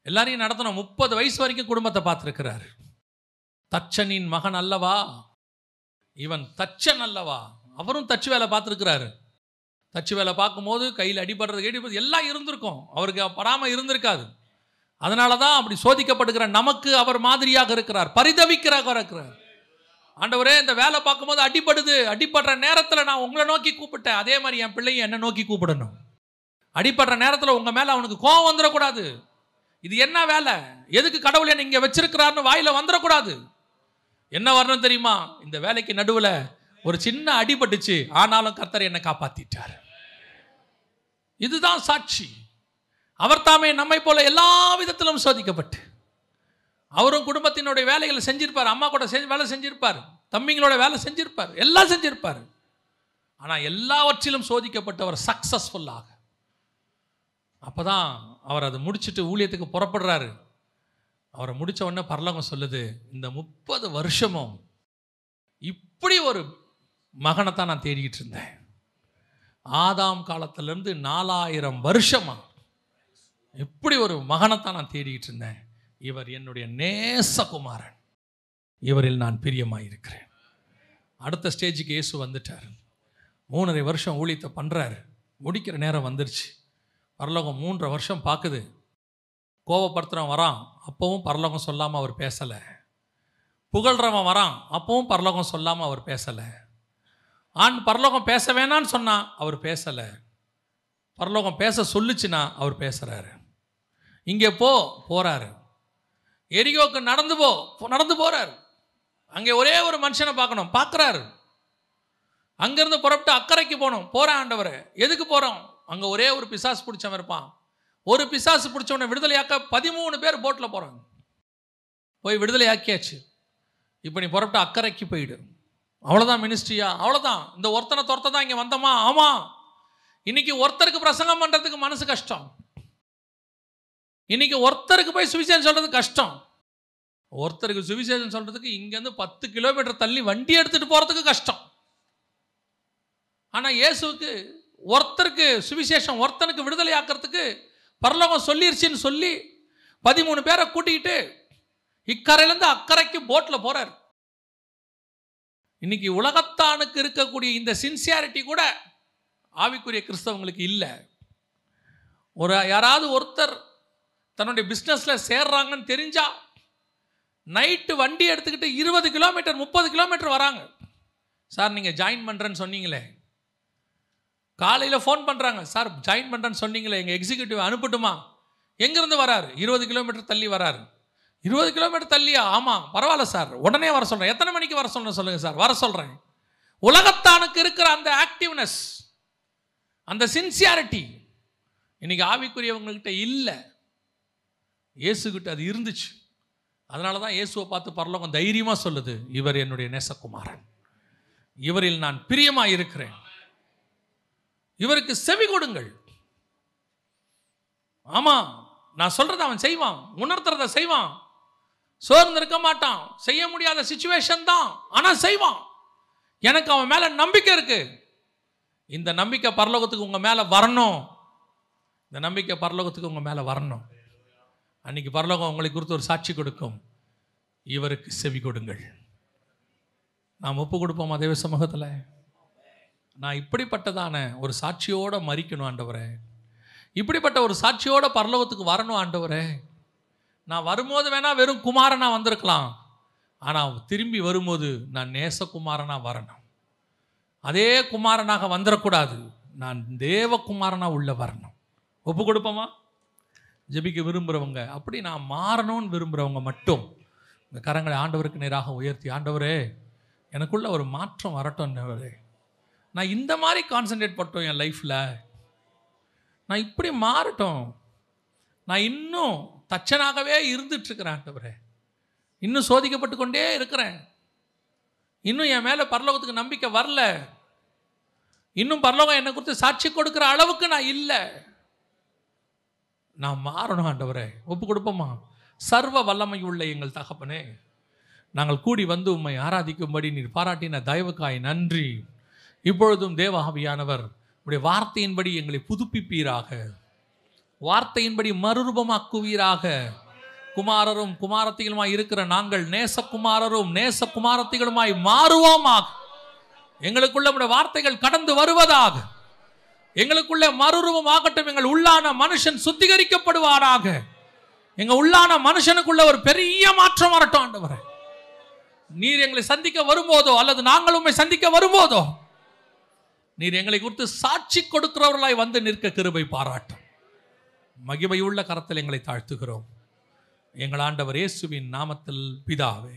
Speaker 1: எல்லாரையும் நடத்தணும். முப்பது வயசு வரைக்கும் குடும்பத்தை பார்த்துருக்கிறார். தச்சனின் மகன் அல்லவா? இவன் தச்சன் அல்லவா? அவரும் தச்சு வேலை பார்த்துருக்கிறாரு. தச்சு வேலை பார்க்கும்போது கையில் அடிபடுறது அடிபடுறது எல்லாம் இருந்திருக்கும். அவருக்கு படாமல் இருந்திருக்காது. அதனால தான் அப்படி சோதிக்கப்படுகிற நமக்கு அவர் மாதிரியாக இருக்கிறார். பரிதவிக்கிறாக இருக்கிறார். ஆண்டவரே இந்த வேலை பார்க்கும்போது அடிபடுது. அடிபடுற நேரத்தில் நான் உங்களை நோக்கி கூப்பிட்டேன். அதே மாதிரி என் பிள்ளையும் என்னை நோக்கி கூப்பிடணும். அடிபடுற நேரத்தில் உங்கள் மேலே அவனுக்கு கோவம் வந்துடக்கூடாது. இது என்ன வேலை? எதுக்கு கடவுளை என்னை இங்கே வச்சிருக்கிறாருன்னு வாயில் வந்துடக்கூடாது. என்ன வரணும் தெரியுமா? இந்த வேலைக்கு நடுவில் ஒரு சின்ன அடிபட்டுச்சு. ஆனாலும் கர்த்தர் என்னை காப்பாற்றிட்டார் இதுதான் சாட்சி. அவர் தாமே நம்மை போல எல்லா விதத்திலும் சோதிக்கப்பட்டு. அவரும் குடும்பத்தினுடைய வேலைகளை செஞ்சிருப்பார் அம்மா கூட செஞ்சு வேலை செஞ்சிருப்பார் தம்பிங்களோட வேலை செஞ்சிருப்பார் எல்லாம் செஞ்சிருப்பார். ஆனால் எல்லாவற்றிலும் சோதிக்கப்பட்டவர் சக்சஸ்ஃபுல்லாக அப்பதான் அவர் அதை முடிச்சுட்டு ஊழியத்துக்கு புறப்படுறாரு. அவரை முடித்த உடனே பரலகம் சொல்லுது இந்த முப்பது வருஷமும் இப்படி ஒரு மகனை தான் நான் தேடிக்கிட்டு இருந்தேன். ஆதாம் காலத்திலேருந்து நாலாயிரம் வருஷமாக இப்படி ஒரு மகனைத்தான் நான் தேடிக்கிட்டு இருந்தேன். இவர் என்னுடைய நேசகுமாரன். இவரில் நான் பிரியமாயிருக்கிறேன். அடுத்த ஸ்டேஜுக்கு இயேசு வந்துட்டார். மூணரை வருஷம் ஊழியத்தை பண்ணுறாரு முடிக்கிற நேரம் வந்துருச்சு. பரலோகம் மூன்றரை வருஷம் பார்க்குது கோவப்படுத்துகிறவன் வரான். அப்போவும் பரலோகம் சொல்லாமல் அவர் பேசலை. புகழ்கிறவன் வரான். அப்பவும் பரலோகம் சொல்லாமல் அவர் பேசலை. ஆண் பரலோகம் பேச வேணான்னு சொன்னால் அவர் பேசலை. பரலோகம் பேச சொல்லுச்சுன்னா அவர் பேசுகிறாரு இங்கே போ போகிறாரு எரிகோக்கு நடந்து போ நடந்து போகிறார் அங்கே ஒரே ஒரு மனுஷனை பார்க்கணும். பார்க்குறாரு. அங்கேருந்து புறப்பட்டு அக்கறைக்கு போகணும். போகிறேன் ஆண்டவர். எதுக்கு போகிறோம் அங்கே ஒரே ஒரு பிசாசு பிடிச்சவன் இருப்பான். ஒரு பிசாசு பிடிச்சவனை விடுதலையாக்க பதிமூணு பேர் போட்டில் போகிறாங்க போய் விடுதலையாக்கியாச்சு. இப்போ நீ புறப்பட்டு அக்கறைக்கு போயிடு. அவ்வளோதான் மினிஸ்ட்ரியா அவ்வளோதான் இந்த ஒருத்தனை துரத்தை தான் இங்கே வந்தோமா? ஆமாம் இன்னைக்கு ஒருத்தருக்கு பிரசங்கம் பண்ணுறதுக்கு மனசு கஷ்டம். இன்னைக்கு ஒருத்தருக்கு போய் சுவிசேஷம் சொல்கிறது கஷ்டம். ஒருத்தருக்கு சுவிசேஷம் சொல்கிறதுக்கு இங்கேருந்து பத்து கிலோமீட்டர் தள்ளி வண்டி எடுத்துகிட்டு போகிறதுக்கு கஷ்டம். ஆனால் இயேசுவுக்கு ஒருத்தருக்கு சுவிசேஷம் ஒருத்தனுக்கு விடுதலை ஆக்கிறதுக்கு பரலோகம் சொல்லிருச்சுன்னு சொல்லி பதிமூணு பேரை கூட்டிக்கிட்டு இக்கரையிலேருந்து அக்கறைக்கு போட்டில் போகிறார் இன்னைக்கு உலகத்தானுக்கு இருக்கக்கூடிய இந்த சின்சியாரிட்டி கூட ஆவிக்குரிய கிறிஸ்தவங்களுக்கு இல்லை. ஒரு யாராவது ஒருத்தர் தன்னுடைய பிஸ்னஸில் சேர்றாங்கன்னு தெரிஞ்சா நைட்டு வண்டி எடுத்துக்கிட்டு இருபது கிலோமீட்டர் முப்பது கிலோமீட்டர் வராங்க. சார் நீங்கள் ஜாயின் பண்ணுறேன்னு சொன்னீங்களே. காலையில் ஃபோன் பண்ணுறாங்க சார் ஜாயின் பண்ணுறேன்னு சொன்னீங்களே எங்கள் எக்ஸிக்யூட்டிவ் அனுப்பட்டுமா? எங்கேருந்து வராரு? இருபது கிலோமீட்டர் தள்ளி வராரு. இருபது கிலோமீட்டர் தள்ளியா? ஆமாம் பரவாயில்ல சார். உடனே வர சொல்கிறேன் எத்தனை மணிக்கு வர சொல்கிறேன் சொல்லுங்கள் சார். வர சொல்கிறேன் உலகத்தானுக்கு இருக்கிற அந்த ஆக்டிவ்னஸ் அந்த சின்சியாரிட்டி இன்றைக்கி ஆவிக்குரியவங்கள்கிட்ட இல்லை. இயேசுகிட்ட அது இருந்துச்சு. அதனால தான் இயேசுவை பார்த்து பரலோகம் தைரியமாக சொல்லுது இவர் என்னுடைய நேசகுமாரன். இவரில் நான் பிரியமாக இருக்கிறேன் இவருக்கு செவி கொடுங்கள். ஆமாம் நான் சொல்கிறத அவன் செய்வான் உணர்த்துறத செய்வான். சோர்ந்து இருக்க மாட்டான் செய்ய முடியாத சுச்சுவேஷன் தான் ஆனால் செய்வான். எனக்கு அவன் மேலே நம்பிக்கை இருக்கு. இந்த நம்பிக்கை பரலோகத்துக்கு உங்கள் மேலே வரணும். இந்த நம்பிக்கை பரலோகத்துக்கு உங்கள் மேலே வரணும். அன்னைக்கு பரலோகம் உங்களை குறித்து ஒரு சாட்சி கொடுக்கும். இவருக்கு செவி கொடுங்கள். நாம் ஒப்பு கொடுப்போமா தேவ சமூகத்தில்? நான் இப்படிப்பட்டதான ஒரு சாட்சியோடு மறிக்கணும் ஆண்டவரே. இப்படிப்பட்ட ஒரு சாட்சியோட பரலோகத்துக்கு வரணும் ஆண்டவரே. நான் வரும்போது வேணால் வெறும் குமாரனா வந்திருக்கலாம். ஆனால் திரும்பி வரும்போது நான் நேசகுமாரனாக வரணும். அதே குமாரனாக வந்துடக்கூடாது நான் தேவகுமாரனா உள்ள வரணும். ஒப்பு கொடுப்போமா? ஜெபிக்க விரும்புகிறவங்க அப்படி நான் மாறணும்னு விரும்புகிறவங்க மட்டும் இந்த கரங்களை ஆண்டவருக்கு நேராக உயர்த்தி ஆண்டவரே எனக்குள்ள ஒரு மாற்றம் வரட்டும் நான் இந்த மாதிரி கான்சென்ட்ரேட் பட்டோம் என் லைஃப்பில் நான் இப்படி மாறட்டும். நான் இன்னும் தச்சனாகவே இருந்துட்டுருக்கிறேன் ஆண்டவரே. இன்னும் சோதிக்கப்பட்டு கொண்டே இருக்கிறேன். இன்னும் என் மேலே பரலோகத்துக்கு நம்பிக்கை வரல. இன்னும் பரலோகம் என்னை குறித்து சாட்சி கொடுக்குற அளவுக்கு நான் இல்லை. நான் மாறணும் ஆண்டவரே. ஒப்பு கொடுப்போமா? சர்வ வல்லமை உள்ள எங்கள் தகப்பனே நாங்கள் கூடி வந்து உம்மை ஆராதிக்கும்படி நீர் பாராட்டின தயவுக்காய் நன்றி. இப்பொழுதும் தேவாவியானவர் உடைய வார்த்தையின்படி எங்களை புதுப்பிப்பீராக. வார்த்தையின்படி மறுரூபமாக்குவீராக. குமாரரும் குமாரத்திகளுமாய் இருக்கிற நாங்கள் நேசகுமாரரும் நேசகுமாரத்திகளுமாய் மாறுவோமாக. எங்களுக்குள்ள உடைய வார்த்தைகள் கடந்து வருவதாக. எங்களுக்குள்ள மறுரூபம் ஆகட்டும் எங்கள் உள்ளான மனுஷன் சுத்திகரிக்கப்படுவாராக எங்க உள்ளான மனுஷனுக்குள்ள ஒரு பெரிய மாற்றம் வரட்டும் ஆண்டவரை. நீர் எங்களை சந்திக்க வரும்போதோ அல்லது நாங்கள் உண்மை சந்திக்க வரும்போதோ நீர் எங்களை குறித்து சாட்சி கொடுக்கிறவர்களாய் வந்து நிற்க கிருபை பாராட்டும். மகிமையுள்ள கரத்தில் எங்களை தாழ்த்துகிறோம். எங்கள் ஆண்டவர் இயேசுவின் நாமத்தில் பிதாவே.